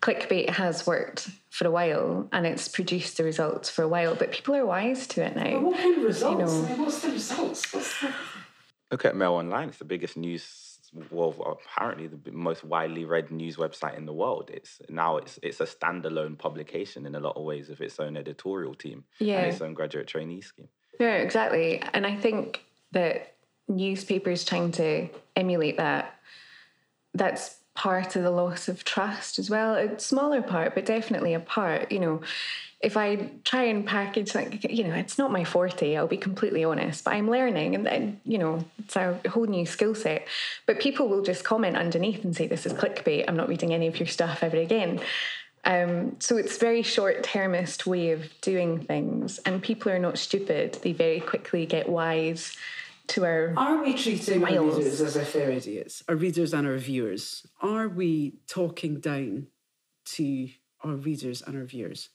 clickbait has worked for a while and it's produced the results for a while, but people are wise to it now. Well, what kind of results? You know, I mean, what's the results? What's the... Look at Mail Online. It's the biggest news well, apparently the most widely read news website in the world. It's now it's it's a standalone publication in a lot of ways with its own editorial team yeah. and its own graduate trainee scheme. Yeah, exactly. And I think that newspapers trying to emulate that, that's part of the loss of trust as well. A smaller part, but definitely a part. You know, if I try and package like you know, it's not my forte. I'll be completely honest, but I'm learning, and then you know, it's a whole new skill set. But people will just comment underneath and say, "This is clickbait. I'm not reading any of your stuff ever again." Um, so it's very short termist way of doing things, and people are not stupid. They very quickly get wise to our. Are we treating our readers as if they're idiots? Our readers and our viewers. Are we talking down to our readers and our viewers?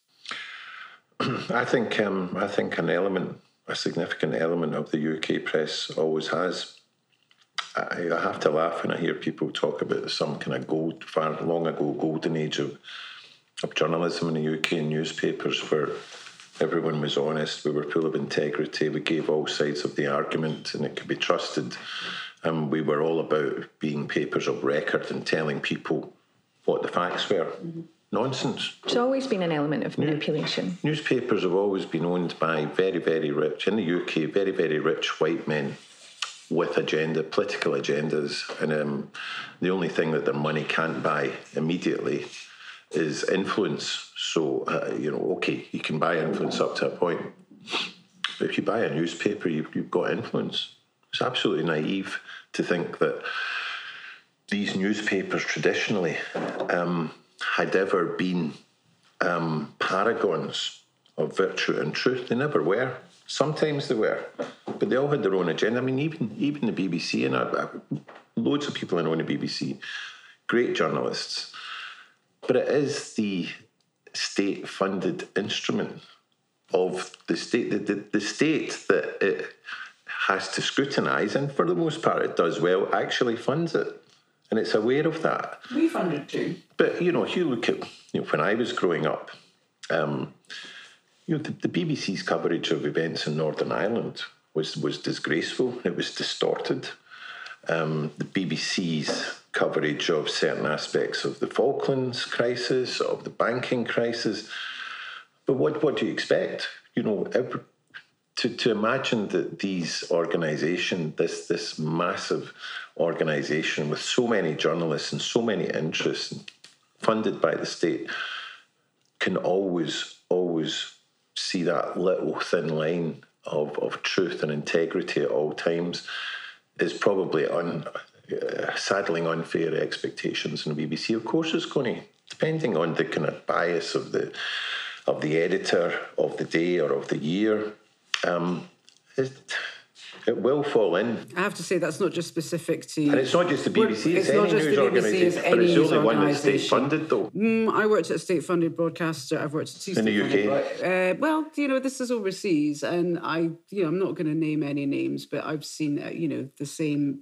[CLEARS THROAT] I think um, I think an element, a significant element of the UK press always has. I, I have to laugh when I hear people talk about some kind of gold, far long ago golden age of of journalism in the UK and newspapers where everyone was honest, we were full of integrity, we gave all sides of the argument and it could be trusted. And we were all about being papers of record and telling people what the facts were. Mm-hmm. Nonsense. It's always been an element of manipulation. Newspapers have always been owned by very, very rich, in the UK, very, very rich white men with agenda, political agendas. And um, the only thing that their money can't buy immediately is influence. So, uh, you know, okay, you can buy influence up to a point. But if you buy a newspaper, you've, you've got influence. It's absolutely naive to think that these newspapers traditionally um, had ever been um, paragons of virtue and truth. They never were. Sometimes they were, but they all had their own agenda. I mean, even even the BBC and I, I, loads of people I know in the BBC, great journalists, but it is the state funded instrument of the state, the, the, the state that it has to scrutinise, and for the most part it does well, actually funds it. And it's aware of that. We funded too. But, you know, if you look at, you know, when I was growing up, um, you know, the, the BBC's coverage of events in Northern Ireland was, was disgraceful, it was distorted. Um, the BBC's coverage of certain aspects of the Falklands crisis, of the banking crisis. But what, what do you expect? You know, every, to, to imagine that these organisations, this, this massive organisation with so many journalists and so many interests funded by the state, can always, always see that little thin line of, of truth and integrity at all times is probably un, uh, saddling unfair expectations in the BBC. Of course, it's going to, depending on the kind of bias of the of the editor of the day or of the year, um, it will fall in. I have to say that's not just specific to. And it's not just the BBC, it's, it's any news organisation. But it's the only one that's state funded, though. Mm, I worked at a state funded broadcaster. I've worked at In the UK? Uh, well, you know, this is overseas, and I, you know, I'm not going to name any names, but I've seen, uh, you know, the same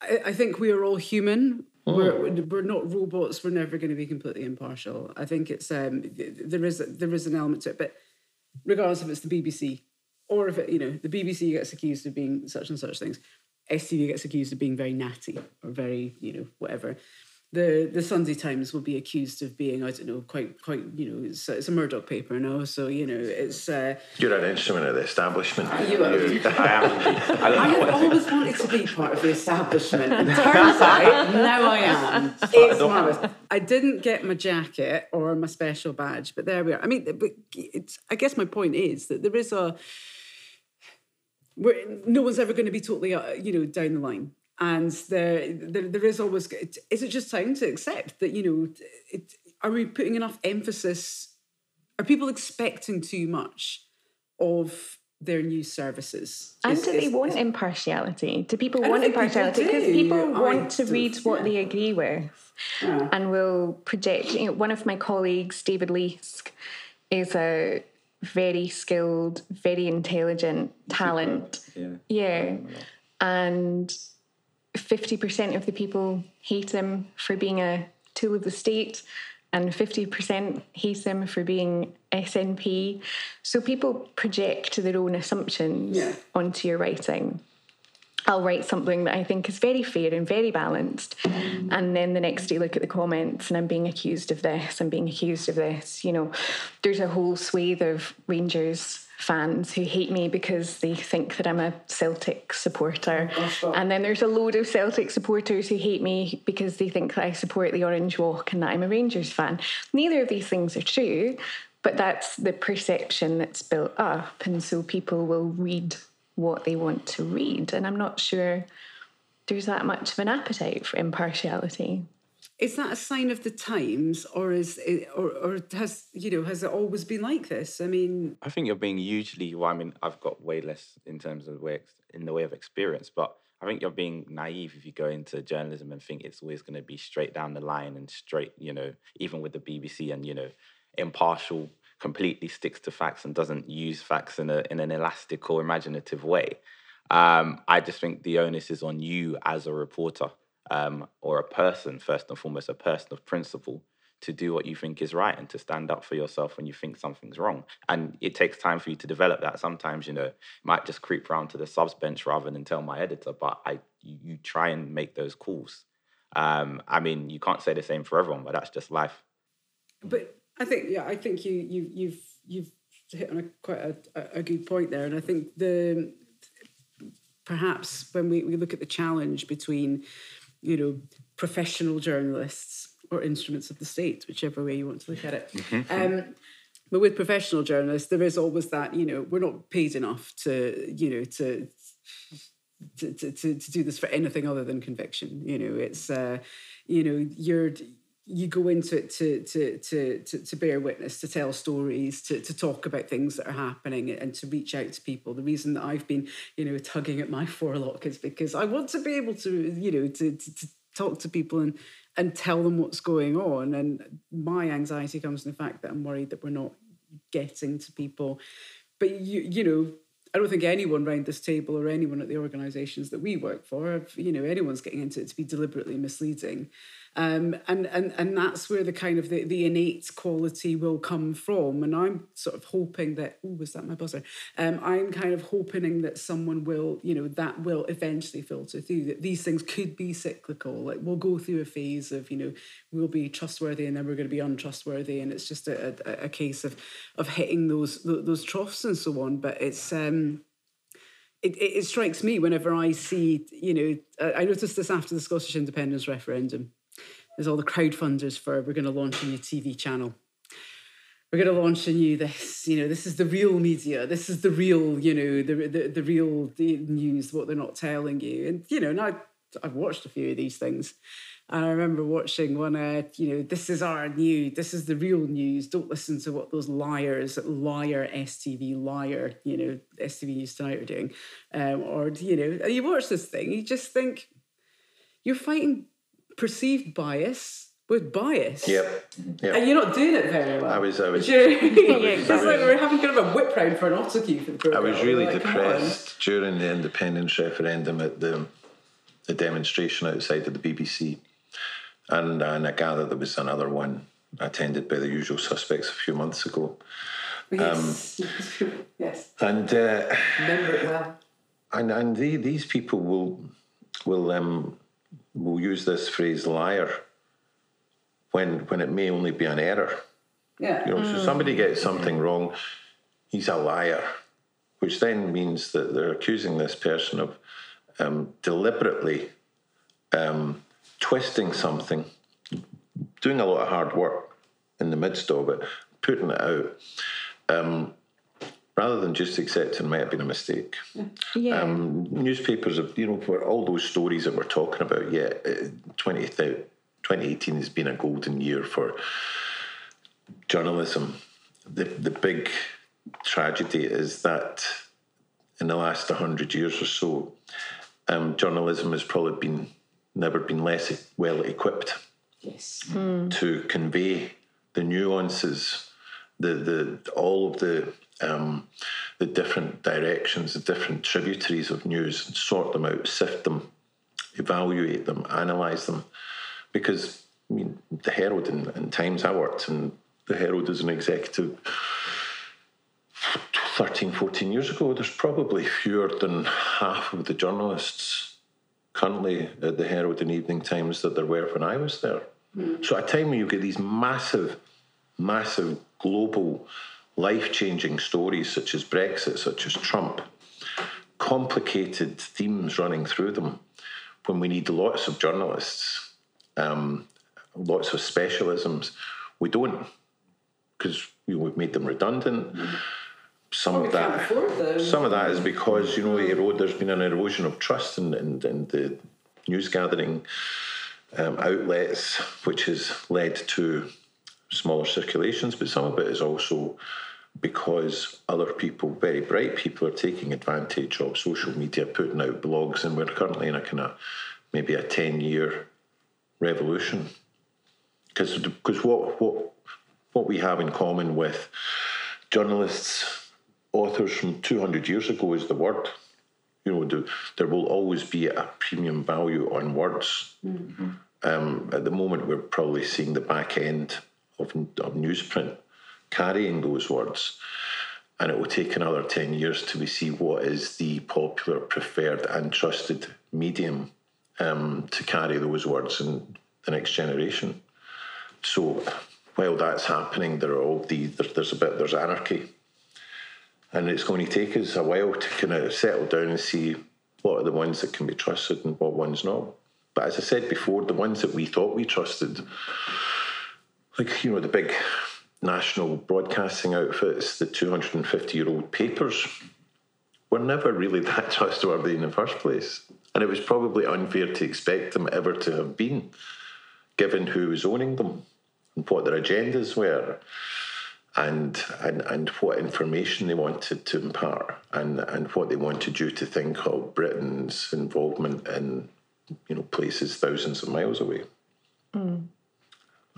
I think we are all human. Oh. We're, we're not robots. We're never going to be completely impartial. I think it's um, there is there is an element to it, but regardless if it's the BBC or if it, you know the BBC gets accused of being such and such things, STV gets accused of being very natty or very you know whatever. The the Sunday Times will be accused of being I don't know quite quite you know it's, it's a Murdoch paper no so you know it's uh, you're an instrument of the establishment. You are. I am. I, have always wanted to be part of the establishment. And turns out now I am. [LAUGHS] It's marvelous I didn't get my jacket or my special badge but there we are. I mean it's I guess my point is that there is a no one's ever going to be totally uh, you know down the line. And there, there, there is always is it just time to accept that you know it, are we putting enough emphasis are people expecting too much of their new services? And is, do they is, want is, impartiality? Do people want impartiality? because people, people want to read what yeah. they agree with yeah. and will project. You know, one of my colleagues david leask is a very skilled very intelligent talent yeah, yeah. and 50% of the people hate him for being a tool of the state and 50% hate him for being SNP. So people project their own assumptions yeah. onto your writing. I'll write something that I think is very fair and very balanced. And then the next day, look at the comments and I'm being accused of this, I'm being accused of this. You know, there's a whole swathe of Rangers fans who hate me because they think that I'm a Celtic supporter. Oh, and then there's a load of Celtic supporters who hate me because they think that I support the Orange Walk and that I'm a Rangers fan. Neither of these things are true, but that's the perception that's built up. And so people will read what they want to read. And I'm not sure there's that much of an appetite for impartiality is that a sign of the times or is it or, or has you know has it always been like this i mean i think you're being hugely well i mean i've got way less in terms of way in the way of experience but i think you're being naive if you go into journalism and think it's always going to be straight down the line and straight you know even with the bbc and you know impartial completely sticks to facts and doesn't use facts in a in an elastic or imaginative way. Um, I just think the onus is on you as a reporter um, or a person, first and foremost, a person of principle, to do what you think is right and to stand up for yourself when you think something's wrong. And it takes time for you to develop that. Sometimes, you know, might just creep around to the subs bench rather than tell my editor, but I you try and make those calls. Um, I mean, you can't say the same for everyone, but that's just life. But I think, yeah, I think you you you've you've hit on a quite a, a good point there, and I think the perhaps when we, we look at the challenge between, you know, professional journalists or instruments of the state, whichever way you want to look at it. Mm-hmm. Um, but with professional journalists, there is always that, you know, we're not paid enough to, you know, to to, to, to, do this for anything other than conviction. You know, it's, uh, you know, you're, you go into it to, to, to, to, to bear witness, to tell stories, to, to talk about things that are happening and to reach out to people. The reason that I've been, you know, tugging at my [LAUGHS] forelock is because I want to be able to, you know, to, to, to talk to people and, and tell them what's going on. And my anxiety comes from the fact that I'm worried that we're not getting to people. But you, you know, I don't think anyone around this table or anyone at the organisations that we work for, you know, anyone's getting into it to be deliberately misleading. Um, and, and, and that's where the kind of the, the innate quality will come from. And I'm sort of hoping that, oh, was that my buzzer? Um, I'm kind of hoping that someone will, you know, that will eventually filter through, that these things could be cyclical. Like we'll go through a phase of, you know, we'll be trustworthy and then we're going to be untrustworthy. And it's just a, a, a case of, of hitting those, those troughs and so on. But it's, um, it, it, strikes me whenever I see, you know, I noticed this after the Scottish independence referendum there's all the crowdfunders for we're going to launch a new TV channel. We're going to launch a new this, you know, this is the real media. This is the real, you know, the the, the real news, what they're not telling you. And, you know, now I've watched a few of these things. And I remember watching one, uh, you know, this is our new, this is the real news. Don't listen to what those liars, liar STV, liar, you know, STV News Tonight are doing. Um, or, you know, you watch this thing, you just think you're fighting perceived bias with bias. Yep. yep. And you're not doing it very well. I was, I was. [LAUGHS] Yeah, like we're having kind of a whip round for an autocue for the program. I was really like, depressed during the independence referendum at the the demonstration outside of the BBC, and and I gather there was another one attended by the usual suspects a few months ago. Yes. Um, [LAUGHS] yes. And uh, remember it well. And and the, these people will will um, we'll use this phrase liar when when it may only be an error. Yeah. You know, mm. so somebody gets something wrong, he's a liar, which then means that they're accusing this person of um, deliberately um, twisting something, doing a lot of hard work in the midst of it, putting it out. Um, rather than just accepting might have been a mistake. Yeah. Um, newspapers have, you know, for all those stories that we're talking about, yeah, uh, 20, 2018 has been a golden year for journalism. The, the big tragedy is that in the last 100 years or so, um, journalism has probably been never been less well equipped yes. Mm. to convey the nuances, the the all of the um, the different directions, the different tributaries of news, and sort them out, sift them, evaluate them, analyse them. Because, I mean, the Herald and, and Times, I worked in the Herald as an executive 13, 14 years ago. There's probably fewer than half of the journalists currently at the Herald and Evening Times that there were when I was there. Mm. So at a time when you get these massive, massive global life changing stories such as Brexit, such as Trump, complicated themes running through them, when we need lots of journalists, um, lots of specialisms, we don't because you know, we've made them redundant. Some of that, some of that is because you know erode, there's been an erosion of trust in, in, in the news gathering um, outlets, which has led to smaller circulations. But some of it is also because other people, very bright people, are taking advantage of social media, putting out blogs, and we're currently in a kind of maybe a 10 year revolution. Because what, what, what we have in common with journalists, authors from 200 years ago is the word. You know, the, there will always be a premium value on words. Mm-hmm. Um, at the moment, we're probably seeing the back end of, of newsprint carrying those words. And it will take another 10 years to we see what is the popular, preferred, and trusted medium um, to carry those words in the next generation. So while that's happening, there are all the there's a bit there's anarchy, and it's going to take us a while to kind of settle down and see what are the ones that can be trusted and what ones not. But as I said before, the ones that we thought we trusted, like you know the big national broadcasting outfits, the 250 year old papers, were never really [LAUGHS] that trustworthy in the first place. And it was probably unfair to expect them ever to have been, given who was owning them and what their agendas were. And, and and what information they wanted to impart and, and what they wanted you to think of Britain's involvement in you know places thousands of miles away. Mm.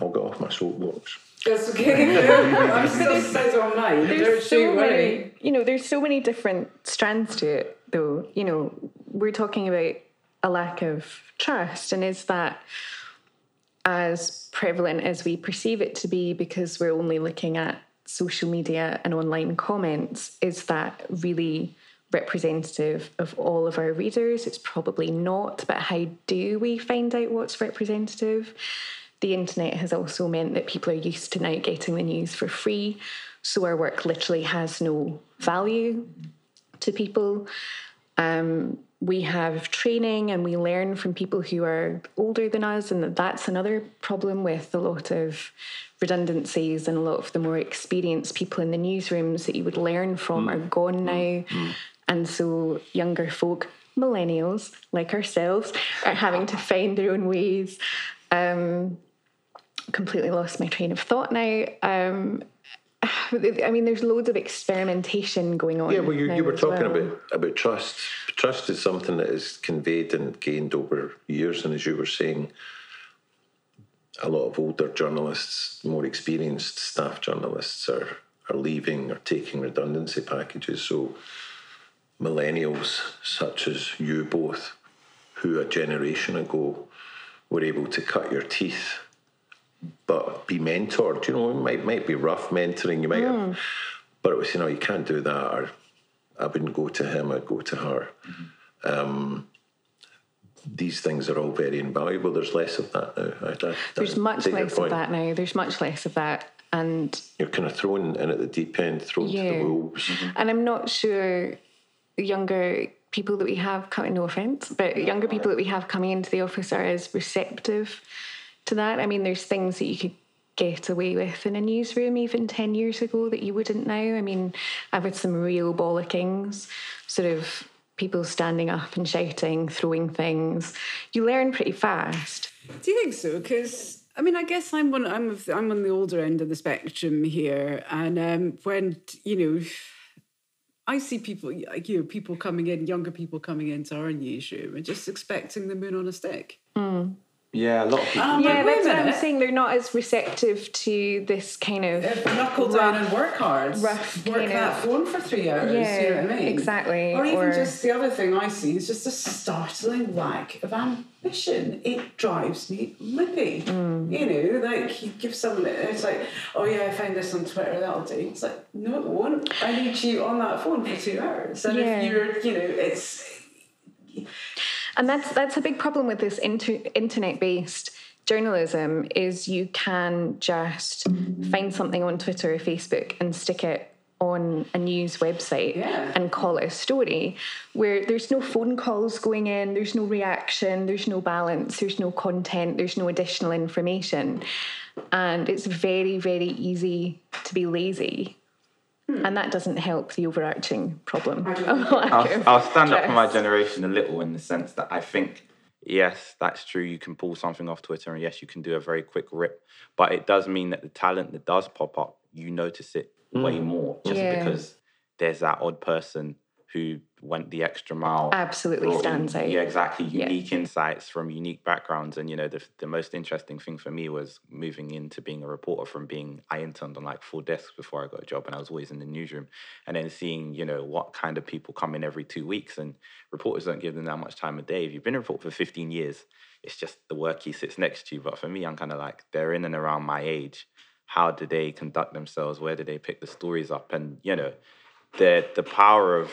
I'll get off my soapbox. That's [LAUGHS] okay. I'm still set on mine. There's so [LAUGHS] many, you know, there's so many different strands to it, though. You know, we're talking about a lack of trust, and is that as prevalent as we perceive it to be because we're only looking at social media and online comments? Is that really representative of all of our readers? It's probably not, but how do we find out what's representative? The internet has also meant that people are used to now getting the news for free. So our work literally has no value to people. Um, we have training and we learn from people who are older than us, and that's another problem with a lot of redundancies and a lot of the more experienced people in the newsrooms that you would learn from mm. are gone now. Mm. And so younger folk, millennials like ourselves, are having to find their own ways. Um, completely lost my train of thought now. Um, [SIGHS] I mean, there's loads of experimentation going on. Yeah, well, you, you were talking well. about about trust. Trust is something that is conveyed and gained over years, and as you were saying, a lot of older journalists, more experienced staff journalists, are are leaving or taking redundancy packages. So, millennials such as you both, who a generation ago were able to cut your teeth but be mentored. You know, it might might be rough mentoring. You might, mm. have, but it was you know you can't do that. Or I wouldn't go to him. I'd go to her. Mm-hmm. Um, these things are all very invaluable. There's less of that now. I, I, There's much less of that now. There's much less of that, and you're kind of thrown in at the deep end, thrown yeah. to the wolves. Mm-hmm. And I'm not sure younger people that we have coming. No offense, but younger people that we have coming into the office are as receptive to that. I mean, there's things that you could get away with in a newsroom even 10 years ago that you wouldn't now. I mean, I've had some real bollockings, sort of people standing up and shouting, throwing things. You learn pretty fast. Do you think so? Because I mean, I guess I'm one. I'm I'm on the older end of the spectrum here, and um, when you know, I see people like you know, people coming in, younger people coming into our newsroom, and just expecting the moon on a stick. Mm. Yeah, a lot of people. Um, yeah, that's what I'm saying. They're not as receptive to this kind of knuckle down and work hard. Rough work that of, phone for three hours. Yeah, you know what I mean? Exactly. Or even or, just the other thing I see is just a startling lack of ambition. It drives me lippy. Mm. You know, like you give someone it's like, oh yeah, I found this on Twitter. That'll do. It's like, no, it won't. I need you on that phone for two hours. And yeah. if you're, you know, it's and that's that's a big problem with this inter- internet based journalism is you can just find something on Twitter or Facebook and stick it on a news website yeah. and call it a story where there's no phone calls going in, there's no reaction, there's no balance, there's no content, there's no additional information. And it's very, very easy to be lazy Hmm. And that doesn't help the overarching problem. [LAUGHS] I'll, I'll, stand up for my generation a little in the sense that I think, yes, that's true. You can pull something off Twitter, and yes, you can do a very quick rip. But it does mean that the talent that does pop up, you notice it mm. way more just yeah. because there's that odd person who went the extra mile. Absolutely stands out. Yeah, exactly. Yeah. Unique insights from unique backgrounds. And, you know, the, the most interesting thing for me was moving into being a reporter from being, I interned on like four desks before I got a job and I was always in the newsroom. And then seeing, you know, what kind of people come in every two weeks. And reporters don't give them that much time a day. If you've been a reporter for 15 years, it's just the work he sits next to you. But for me, I'm kind of like, they're in and around my age. How do they conduct themselves? Where do they pick the stories up? And, you know, the the power of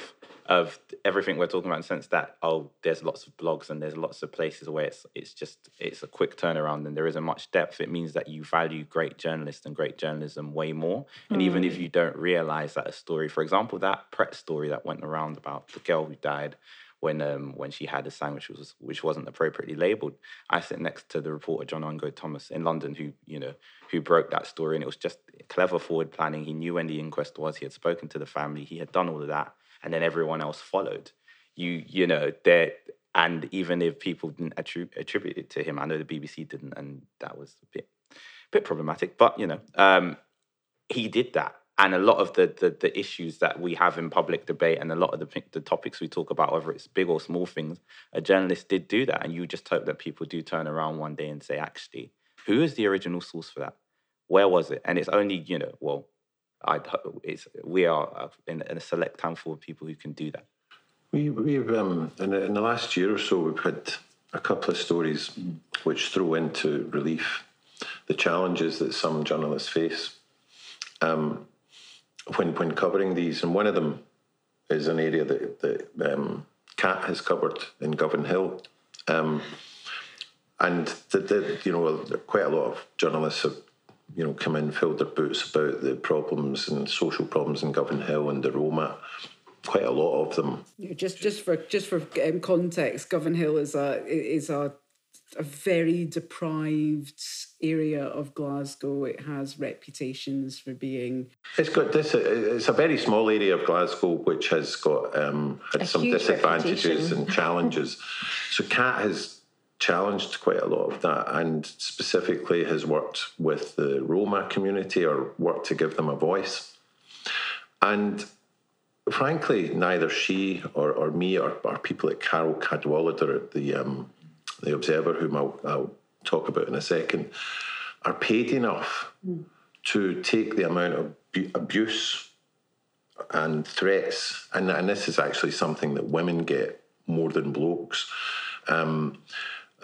of everything we're talking about in the sense that oh there's lots of blogs and there's lots of places where it's it's just it's a quick turnaround and there isn't much depth it means that you value great journalists and great journalism way more. And even if mm. you don't realize that a story for example that Pret story that went around about the girl who died when um when she had a sandwich which was which wasn't appropriately labeled I sit next to the reporter John Ongo Thomas in London who you know who broke that story. And it was just clever forward planning. He knew when the inquest was. He had spoken to the family. He had done all of that. And then everyone else followed. You you know that, and even if people didn't attri- attribute it to him, I know the BBC didn't, and that was a bit bit problematic. But you know, um, he did that, and a lot of the, the the issues that we have in public debate, and a lot of the the topics we talk about, whether it's big or small things, a journalist did do that, and you just hope that people do turn around one day and say, actually, who is the original source for that? Where was it? And it's only you know, well, I it's we are uh, in, in, a select handful of people who can do that. We we've um, in, the, in the last year or so we've had a couple of stories which throw into relief the challenges that some journalists face um, when when covering these, and one of them is an area that that um, Kat has covered in Govanhill. Um, and you know, quite a lot of journalists have you know, come in, filled their boots about the problems and social problems in Govanhill and the Roma. Quite a lot of them. Yeah, just just for just for um, context, Govanhill is a is a a very deprived area of Glasgow. It has reputations for being. It's got this. It's a very small area of Glasgow which has got um, had A some disadvantages reputation. and [LAUGHS] challenges. so Kat has challenged quite a lot of that, and specifically has worked with the Roma community or worked to give them a voice. And frankly, neither she or, or me or, or people like Carole Cadwalladr at the um, the Observer, whom I'll, I'll talk about in a second, are paid enough to take the amount of abuse and threats, and, and this is actually something that women get more than blokes, um,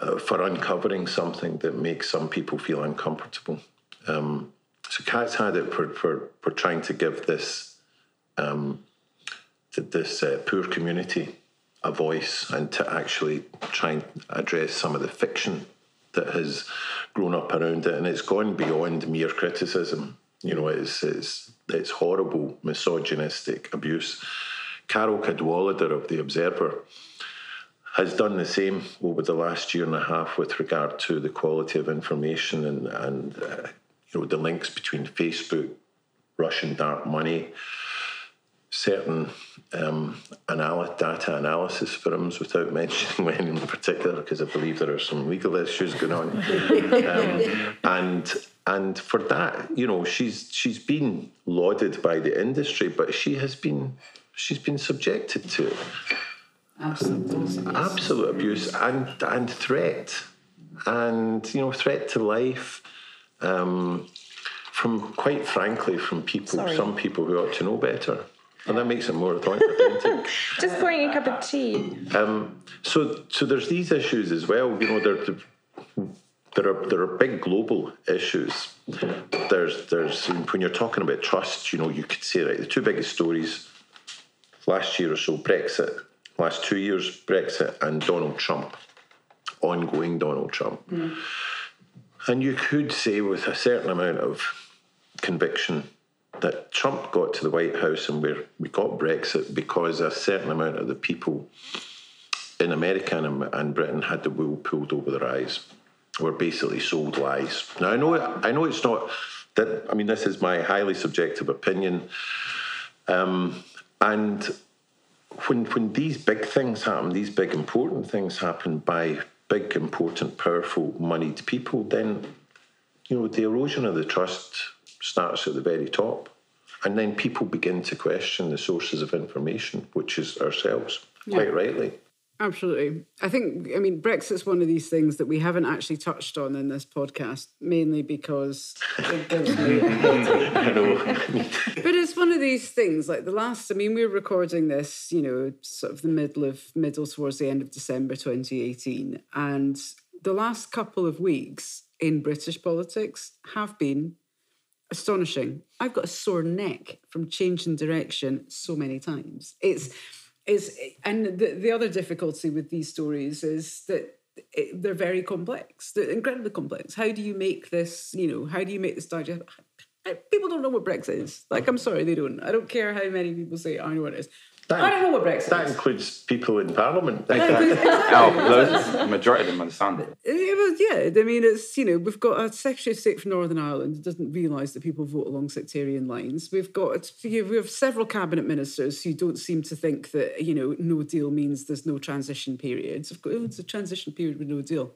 uh, for uncovering something that makes some people feel uncomfortable. Um, so Kat's had it for, for, for trying to give this um, th- this uh, poor community a voice and to actually try and address some of the fiction that has grown up around it, and it's gone beyond mere criticism. You know, it's it's it's horrible, misogynistic abuse. Carole Cadwalladr of the Observer has done the same over the last year and a half with regard to the quality of information and and uh, you know the links between Facebook, Russian dark money, certain um, data analysis firms without [LAUGHS] mentioning any in particular, because I believe there are some legal issues going on. um, and and for that, you know, she's she's been lauded by the industry, but she has been she's been subjected to Absolutely. absolute abuse and and threat, and you know, threat to life. Um, from quite frankly, from people, Sorry. some people who ought to know better, and that makes it more authentic. [LAUGHS] Just pouring a cup of tea. Um, so, so there's these issues as well. You know, there, there are there are big global issues. There's there's when you're talking about trust, you know, you could say right. The two biggest stories last year or so: Brexit. Last two years, Brexit and Donald Trump, ongoing Donald Trump. And you could say with a certain amount of conviction that Trump got to the White House and we we got Brexit because a certain amount of the people in America and, and Britain had the wool pulled over their eyes. Were basically sold lies. Now I know I know it's not that. I mean, this is my highly subjective opinion, um, and when when these big things happen, these big important things happen by big, important, powerful, moneyed people, then you know the erosion of the trust starts at the very top. And then people begin to question the sources of information, which is ourselves, quite rightly. Absolutely. I think, I mean, Brexit's one of these things that we haven't actually touched on in this podcast, mainly because [LAUGHS] it gives [LAUGHS] me. [LAUGHS] but it's one of these things, like the last, I mean, we're recording this, you know, sort of the middle of, middle towards the end of December 2018. And the last couple of weeks in British politics have been astonishing. I've got a sore neck from changing direction so many times. It's, it's and the, the other difficulty with these stories is that it, they're very complex. They're incredibly complex. How do you make this you know how do you make this digest people don't know what brexit is. Like i'm sorry they don't. I don't care how many people say i know what it is that, I don't know what Brexit That is. includes people in Parliament. Exactly. oh, loads, majority of them understand it. it yeah, I mean, it's, you know, we've got a Secretary of State for Northern Ireland who doesn't realise that people vote along sectarian lines. We've got, we have several cabinet ministers who don't seem to think that, you know, no deal means there's no transition period. Of course, it's a transition period with no deal.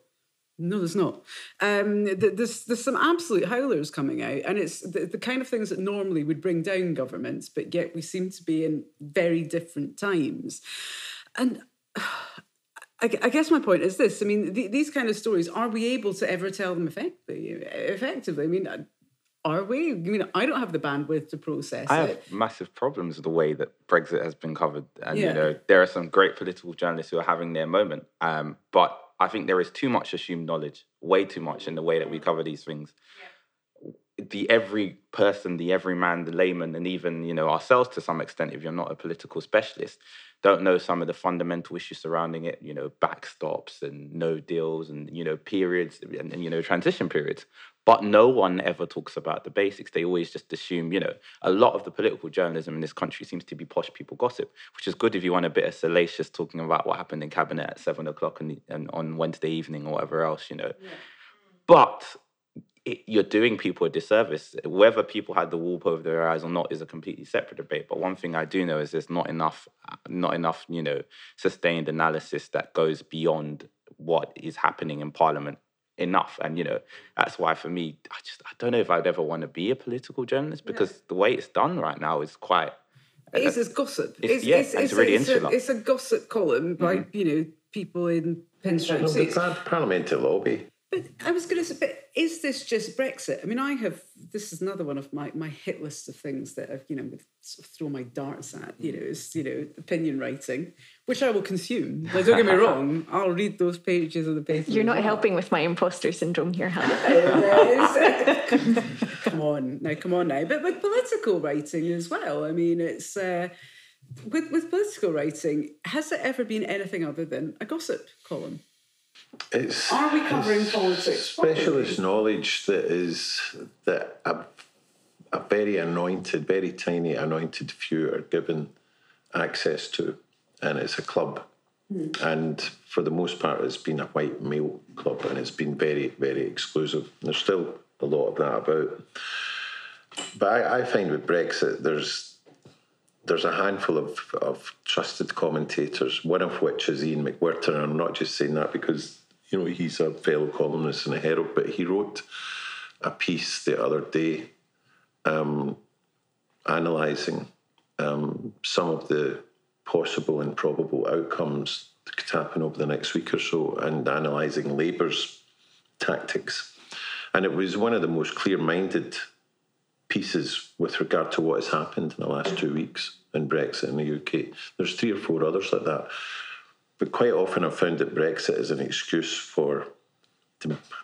No, there's not. Um, there's there's some absolute howlers coming out, and it's the, the kind of things that normally would bring down governments, but yet we seem to be in very different times. And [SIGHS] I, I guess my point is this: I mean, the, these kind of stories, are we able to ever tell them effectively? Effectively, I mean, are we? I mean, I don't have the bandwidth to process I it. have massive problems with the way that Brexit has been covered, and Yeah. you know, there are some great political journalists who are having their moment, um, but I think there is too much assumed knowledge, way too much in the way that we cover these things. The every person, the every man, the layman, and even you know ourselves to some extent, if you're not a political specialist, don't know some of the fundamental issues surrounding it. You know, backstops and no deals, and you know periods and, and you know transition periods. But no one ever talks about the basics. They always just assume, you know, a lot of the political journalism in this country seems to be posh people gossip, which is good if you want a bit of salacious talking about what happened in cabinet at seven o'clock and, and on Wednesday evening or whatever else, you know. But it, you're doing people a disservice. Whether people had the wall over their eyes or not is a completely separate debate. But one thing I do know is there's not enough, not enough, you know, sustained analysis that goes beyond what is happening in Parliament enough. And you know, that's why for me, I just I don't know if I'd ever want to be a political journalist because the way it's done right now is quite. It is uh, it's gossip. It's- yeah, it's really it's, a, insular. it's a gossip column by mm-hmm. you know people in pinstripe Well, suits. the par- parliamentary lobby. But I was going to say, but is this just Brexit? I mean, I have. This is another one of my my hit list of things that I've you know sort of throw my darts at. You know, is you know opinion writing, which I will consume. Like, don't get me wrong, [LAUGHS] I'll read those pages of the paper. You're not helping with my imposter syndrome here, Hannah. [LAUGHS] [LAUGHS] come on now, come on now. But with political writing as well, I mean, it's uh, with with political writing. Has there ever been anything other than a gossip column? It's Are we covering politics? specialist knowledge that is that a, a very anointed, very tiny anointed few are given access to, and it's a club. Hmm. And for the most part, it's been a white male club, and it's been very, very exclusive. There's still a lot of that about. But I, I find with Brexit, there's there's a handful of, of trusted commentators, one of which is Iain Macwhirter, and I'm not just saying that because you know he's a fellow columnist and a Herald, but he wrote a piece the other day um, analysing um, some of the possible and probable outcomes that could happen over the next week or so, and analysing Labour's tactics. And it was one of the most clear-minded pieces with regard to what has happened in the last two weeks in Brexit in the UK. There's three or four others like that. But quite often I've found that Brexit is an excuse for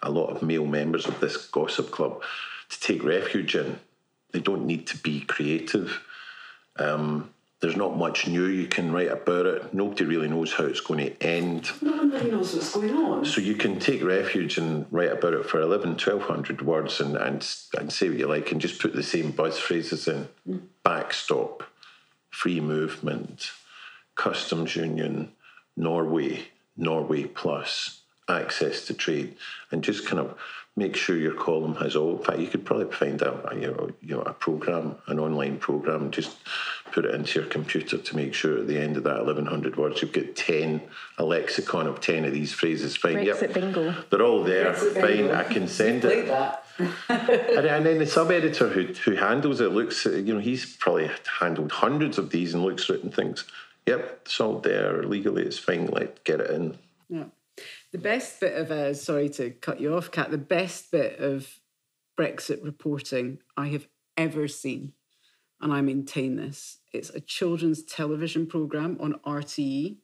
a lot of male members of this gossip club to take refuge in. They don't need to be creative. Um, there's not much new you can write about it. Nobody really knows how it's going to end. Nobody knows what's going on. So you can take refuge and write about it for 11, 1200 words and, and, and say what you like and just put the same buzz phrases in. Hmm. Backstop, free movement, customs union, Norway, Norway plus, access to trade, and just kind of make sure your column has all. In fact, you could probably find a, a, you know, you know a program, an online program, just put it into your computer to make sure at the end of that 1100 words you've got 10, a lexicon of 10 of these phrases. Fine, Brexit yep. bingo. They're all there. Brexit Fine, bingo. I can send it. [LAUGHS] and, and then the sub editor who, who handles it looks, you know, he's probably handled hundreds of these and looks at it and thinks, yep, it's all there legally, it's fine, let get it in. Yeah. The best bit of, uh, sorry to cut you off, Kat, the best bit of Brexit reporting I have ever seen, and I maintain this, it's a children's television programme on RTE,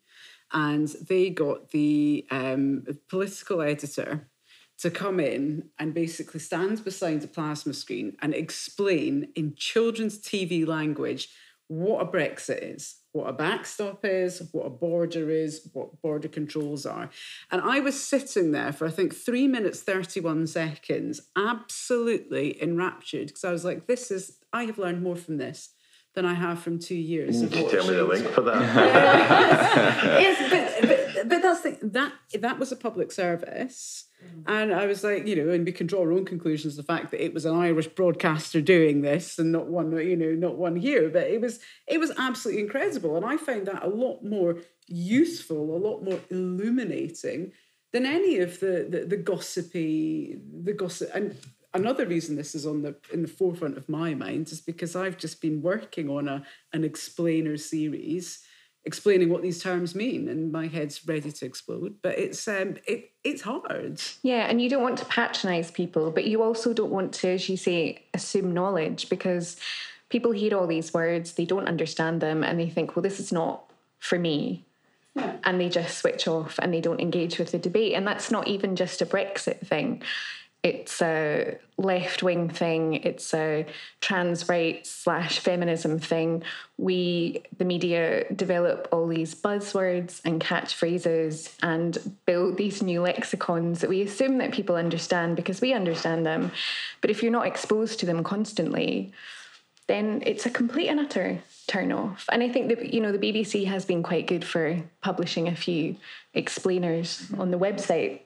and they got the um, political editor to come in and basically stand beside a plasma screen and explain in children's TV language what a Brexit is, what a backstop is, what a border is, what border controls are. And I was sitting there for, I think, three minutes, 31 seconds, absolutely enraptured because I was like, this is, I have learned more from this than I have from two years. You tell me the link for that. [LAUGHS] yes, but, but, but that's the, that that was a public service, mm. and I was like, you know, and we can draw our own conclusions. The fact that it was an Irish broadcaster doing this and not one, you know, not one here, but it was it was absolutely incredible, and I found that a lot more useful, a lot more illuminating than any of the the, the gossipy, the gossip. And another reason this is on the in the forefront of my mind is because I've just been working on a an explainer series explaining what these terms mean and my head's ready to explode but it's um it it's hard. Yeah and you don't want to patronize people but you also don't want to as you say assume knowledge because people hear all these words they don't understand them and they think well this is not for me. Yeah. and they just switch off and they don't engage with the debate and that's not even just a brexit thing it's a left wing thing, it's a trans rights slash feminism thing. We, the media, develop all these buzzwords and catchphrases and build these new lexicons that we assume that people understand because we understand them. But if you're not exposed to them constantly, then it's a complete and utter turn off. And I think that, you know, the BBC has been quite good for publishing a few explainers on the website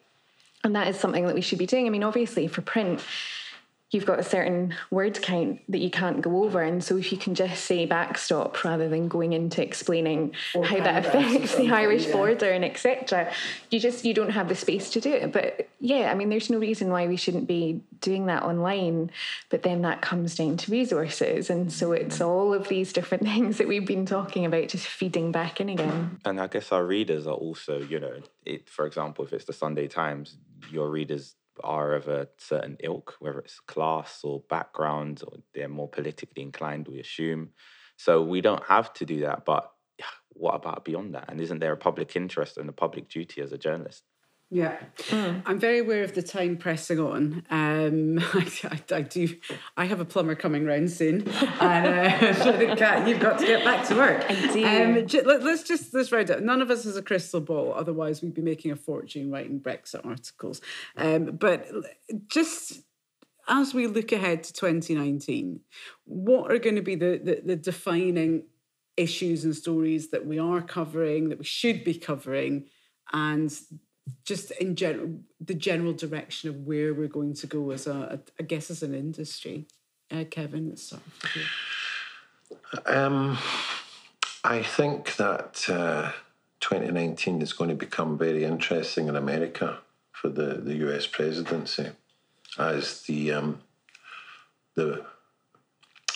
and that is something that we should be doing. I mean, obviously, for print, you've got a certain word count that you can't go over. And so if you can just say backstop rather than going into explaining or how that affects the Irish yeah. border and etc., you just you don't have the space to do it. But yeah, I mean there's no reason why we shouldn't be doing that online. But then that comes down to resources. And so it's all of these different [LAUGHS] things that we've been talking about just feeding back in again. And I guess our readers are also, you know, it for example, if it's the Sunday Times, your readers are of a certain ilk, whether it's class or background, or they're more politically inclined, we assume. So we don't have to do that. But what about beyond that? And isn't there a public interest and a public duty as a journalist? Yeah, mm. I'm very aware of the time pressing on. Um, [LAUGHS] I, I, I, do. I have a plumber coming round soon, [LAUGHS] and uh, [LAUGHS] Kat, you've got to get back to work. I do. Um, let, us just let's write it. None of us has a crystal ball. Otherwise, we'd be making a fortune writing Brexit articles. Um, but just as we look ahead to 2019, what are going to be the, the, the defining issues and stories that we are covering, that we should be covering, and just in general the general direction of where we're going to go as a, I guess as an industry. Uh, Kevin, let's. Um, I think that uh, 2019 is going to become very interesting in America for the, the US presidency as the um, the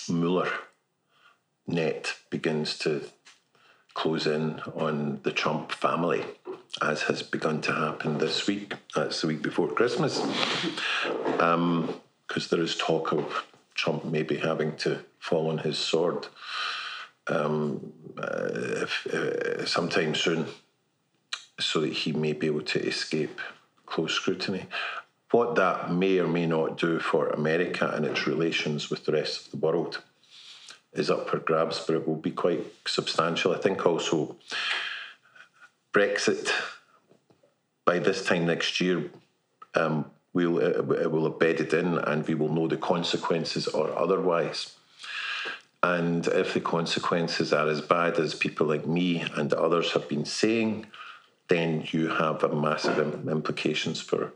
Mueller net begins to close in on the Trump family, as has begun to happen this week. That's the week before Christmas. Because um, there is talk of Trump maybe having to fall on his sword um, uh, if, uh, sometime soon so that he may be able to escape close scrutiny. What that may or may not do for America and its relations with the rest of the world is up for grabs, but it will be quite substantial. I think also Brexit by this time next year um, we'll, it, it will have bedded in and we will know the consequences or otherwise. And if the consequences are as bad as people like me and others have been saying, then you have a massive implications for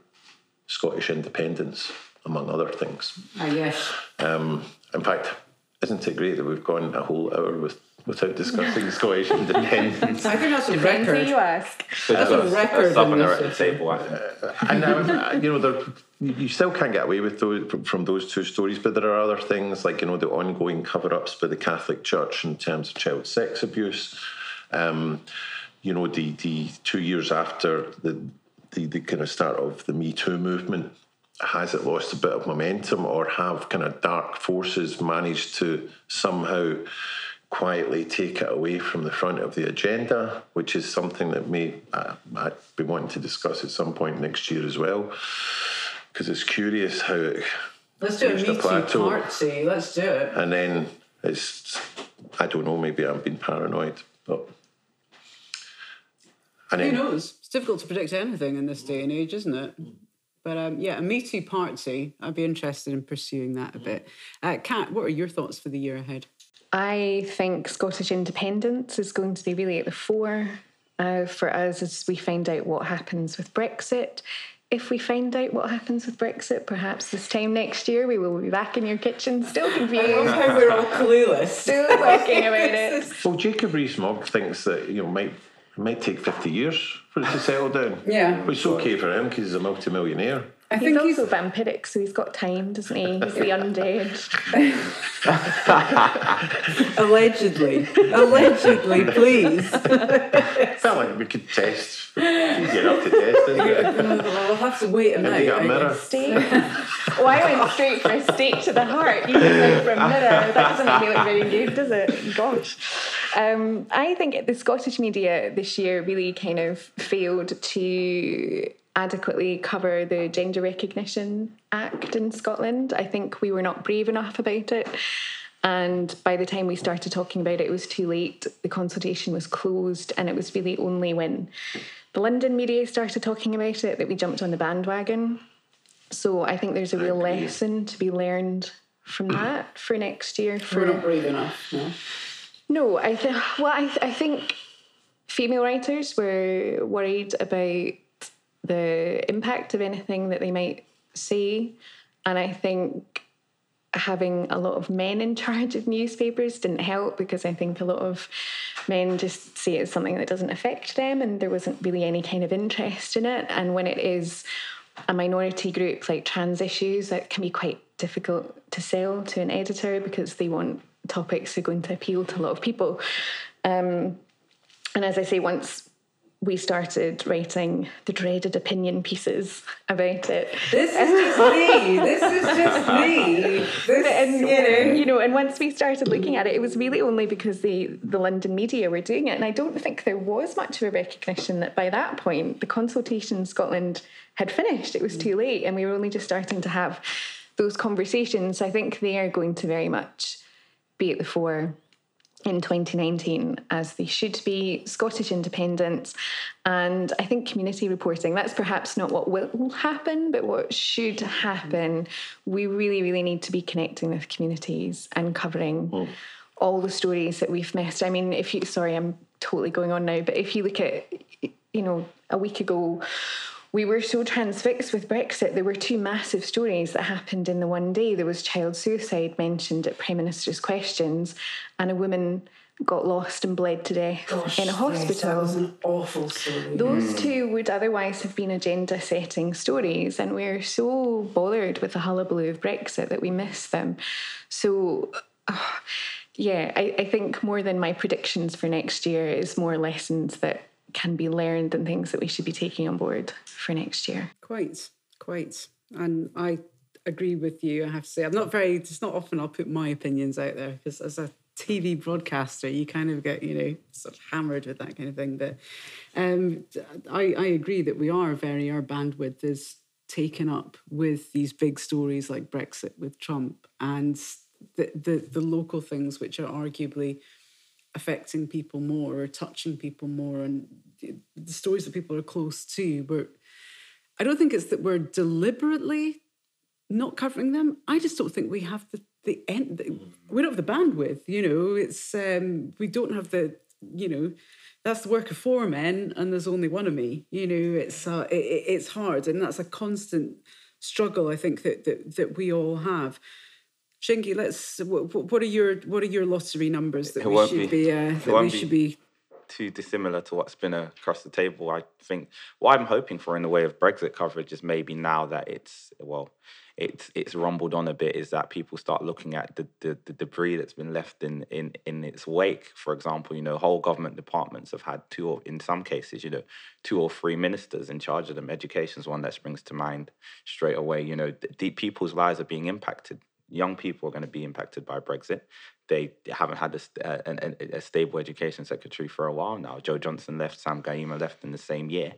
Scottish independence, among other things. Ah, yes. Um, in fact, isn't it great that we've gone a whole hour with without discussing Scottish independence. [LAUGHS] I think that's a Depends who record. you ask. That's a record in Southerner this at the table. I uh, and now, you know, there, you still can't get away with those from, from those two stories, but there are other things like you know the ongoing cover-ups by the Catholic Church in terms of child sex abuse. Um, you know, the the two years after the, the the kind of start of the Me Too movement, has it lost a bit of momentum, or have kind of dark forces managed to somehow quietly take it away from the front of the agenda, which is something that may uh, I'd be wanting to discuss at some point next year as well, because it's curious how it Let's do a Me Too party. Let's do it. and then it's I don't know, maybe I'm being paranoid, but and Who then knows? It's difficult to predict anything in this day and age, isn't it? But um, yeah, a Me Too party. I'd be interested in pursuing that a bit. Uh, Kat, what are your thoughts for the year ahead? I think Scottish independence is going to be really at the fore uh, for us as we find out what happens with Brexit. If we find out what happens with Brexit, perhaps this time next year we will be back in your kitchen, still confused, how we're all clueless. [LAUGHS] still talking about it. well, Jacob Rees-Mogg thinks that you know might it might take fifty years for it to settle down. Yeah. which is okay for him because he's a multimillionaire. I He's think he's, also vampiric, so he's got time, doesn't he? He's the undead. [LAUGHS] allegedly, allegedly, please. felt like we could test. Easy enough to test, isn't it? we'll have to wait a Have night. you got a I mirror? guess. Steak. oh, I went straight for a steak to the heart. You just went for a mirror. That doesn't make me look very good, does it? Gosh. Um, I think the Scottish media this year really kind of failed to adequately cover the Gender Recognition Act in Scotland. I think we were not brave enough about it. And by the time we started talking about it, it was too late. The consultation was closed, and it was really only when the London media started talking about it that we jumped on the bandwagon. So I think there's a real lesson to be learned from [CLEARS THROAT] that for next year. For We're not brave enough. No. no, I think well, I, I think female writers were worried about the impact of anything that they might say, and I think having a lot of men in charge of newspapers didn't help because I think a lot of men just see it as something that doesn't affect them, and there wasn't really any kind of interest in it. And when it is a minority group like trans issues, that can be quite difficult to sell to an editor because they want topics that are going to appeal to a lot of people. Um, and as I say, once we started writing the dreaded opinion pieces about it, This is just me. This is just me. This, and um, you know. you know, and once we started looking at it, it was really only because the the London media were doing it, and I don't think there was much of a recognition that by that point the consultation in Scotland had finished. It was too late, and we were only just starting to have those conversations. I think they are going to very much be at the fore in 2019 as they should be Scottish independence and I think community reporting. That's perhaps not what will happen but what should happen. We really really need to be connecting with communities and covering oh. all the stories that we've missed. I mean if you sorry I'm totally going on now but if you look at you know a week ago we were so transfixed with Brexit. There were two massive stories that happened in the one day. There was child suicide mentioned at Prime Minister's questions, and a woman got lost and bled to death in a hospital. Yes, that was an awful story. Those two would otherwise have been agenda setting stories, and we're so bothered with the hullabaloo of Brexit that we miss them. So, uh, yeah, I, I think more than my predictions for next year is more lessons that can be learned and things that we should be taking on board for next year. Quite, quite. And I agree with you, I have to say. I'm not very, it's not often I'll put my opinions out there because as a TV broadcaster, you kind of get, you know, sort of hammered with that kind of thing. But um, I, I agree that we are very, our bandwidth is taken up with these big stories like Brexit with Trump and the, the, the local things which are arguably affecting people more or touching people more and the, stories that people are close to. But I don't think it's that we're deliberately not covering them. I just don't think we have the the end. The, we don't have the bandwidth. You know, it's um, we don't have the you know. That's the work of four men, and there's only one of me. You know, it's uh, it- it's hard, and that's a constant struggle. I think that that that we all have. Shingi, let's. What, what, are your what are your lottery numbers that it we should be, be uh, that we should be too dissimilar to what's been across the table. I think what I'm hoping for in the way of Brexit coverage is maybe now that it's well, it's it's rumbled on a bit is that people start looking at the, the, the debris that's been left in, in in its wake. For example, you know, whole government departments have had two or in some cases, you know, two or three ministers in charge of them. Education is one that springs to mind straight away. You know, deep people's lives are being impacted young people are going to be impacted by Brexit. They haven't had a, uh, a, a, stable education secretary for a while now. Jo Johnson left, Sam Gyimah left in the same year,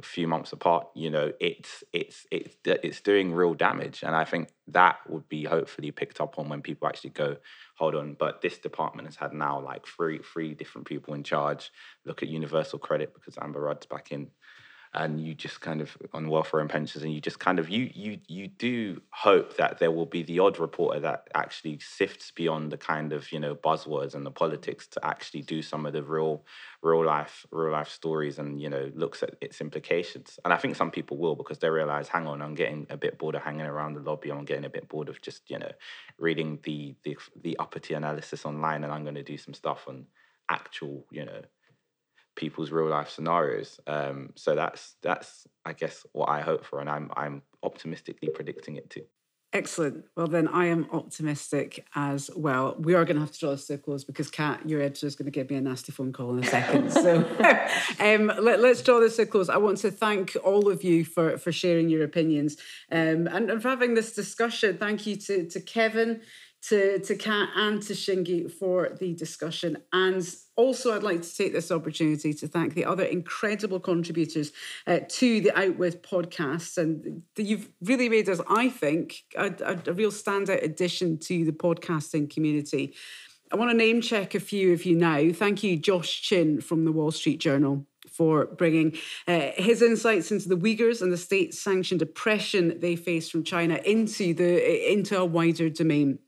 a few months apart. You know, it's it's it's uh, it's doing real damage, and I think that would be hopefully picked up on when people actually go, hold on. But this department has had now like three three different people in charge. Look at universal credit because Amber Rudd's back in and you just kind of on welfare and pensions and you just kind of you you you do hope that there will be the odd reporter that actually sifts beyond the kind of you know buzzwords and the politics to actually do some of the real real life real life stories and you know looks at its implications. And i think some people will because they realize hang on i'm getting a bit bored of hanging around the lobby. I'm getting a bit bored of just you know reading the the, the uppity analysis online and i'm going to do some stuff on actual you know people's real life scenarios. Um, so that's that's I guess what I hope for, and I'm I'm optimistically predicting it too. Excellent. Well, then I am optimistic as well. We are going to have to draw a close because Kat, your editor, is going to give me a nasty phone call in a second. [LAUGHS] so [LAUGHS] um, let, us draw this to close. I want to thank all of you for, for sharing your opinions um, and, and for having this discussion. Thank you to, to Kevin, to, to Kat and to Shingi for the discussion. And also, I'd like to take this opportunity to thank the other incredible contributors uh, to the Out With podcast. And you've really made us, I think, a, a, a real standout addition to the podcasting community. I want to name check a few of you now. Thank you, Josh Chin from the Wall Street Journal for bringing uh, his insights into the Uyghurs and the state-sanctioned oppression they face from China into the into a wider domain.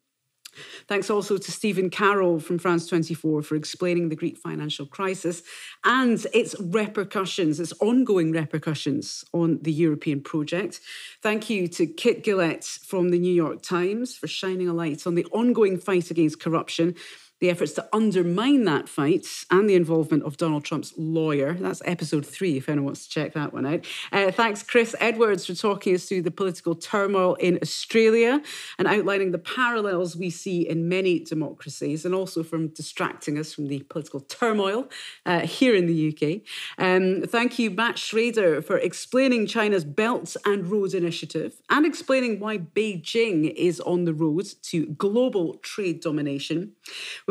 Thanks also to Stephen Carroll from France 24 for explaining the Greek financial crisis and its repercussions, its ongoing repercussions on the European project. Thank you to Kit Gillett from the New York Times for shining a light on the ongoing fight against corruption the efforts to undermine that fight and the involvement of Donald Trump's lawyer. That's episode three, if anyone wants to check that one out. Uh, thanks, Chris Edwards, for talking us through the political turmoil in Australia and outlining the parallels we see in many democracies, and also from distracting us from the political turmoil uh, here in the UK. Um, thank you, Matt Schrader, for explaining China's Belt and Road Initiative and explaining why Beijing is on the road to global trade domination.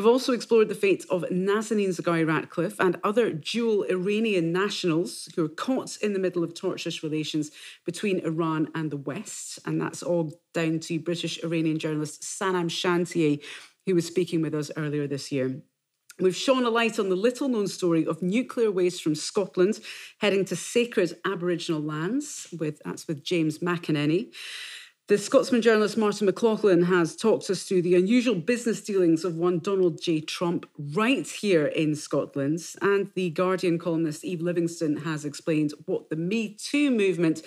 Also explored the fate of Nazanin Zaghari Ratcliffe and other dual Iranian nationals who are caught in the middle of tortuous relations between Iran and the West. And that's all down to British Iranian journalist Sanam Shantyaei, who was speaking with us earlier this year. We've shone a light on the little known story of nuclear waste from Scotland heading to sacred Aboriginal lands. With that's with James McAneny. The Scotsman journalist Martin McLaughlin has talked us through the unusual business dealings of one Donald J. Trump right here in Scotland. And the Guardian columnist Eve Livingston has explained what the Me Too movement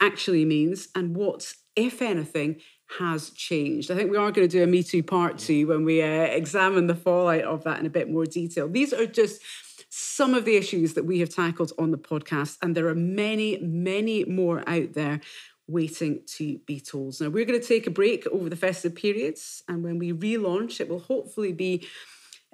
actually means and what, if anything, has changed. I think we are going to do a Me Too part two when we uh, examine the fallout of that in a bit more detail. These are just some of the issues that we have tackled on the podcast, and there are many, many more out there waiting to be told. Now, we're going to take a break over the festive periods, and when we relaunch, it will hopefully be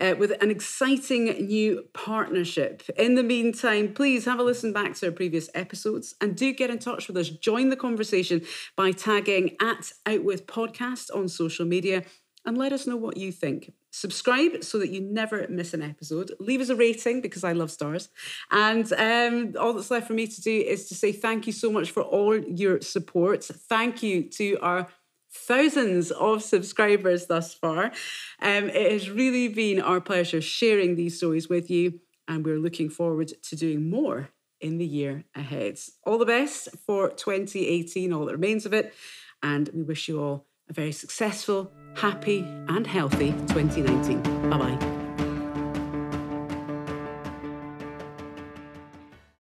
uh, with an exciting new partnership. In the meantime, please have a listen back to our previous episodes and do get in touch with us. Join the conversation by tagging at Outwith Podcast on social media and let us know what you think. Subscribe so that you never miss an episode. Leave us a rating because I love stars. And um, all that's left for me to do is to say thank you so much for all your support. Thank you to our thousands of subscribers thus far. Um, it has really been our pleasure sharing these stories with you, and we're looking forward to doing more in the year ahead. All the best for 2018, all that remains of it, and we wish you all a very successful, happy, and healthy 2019. Bye bye.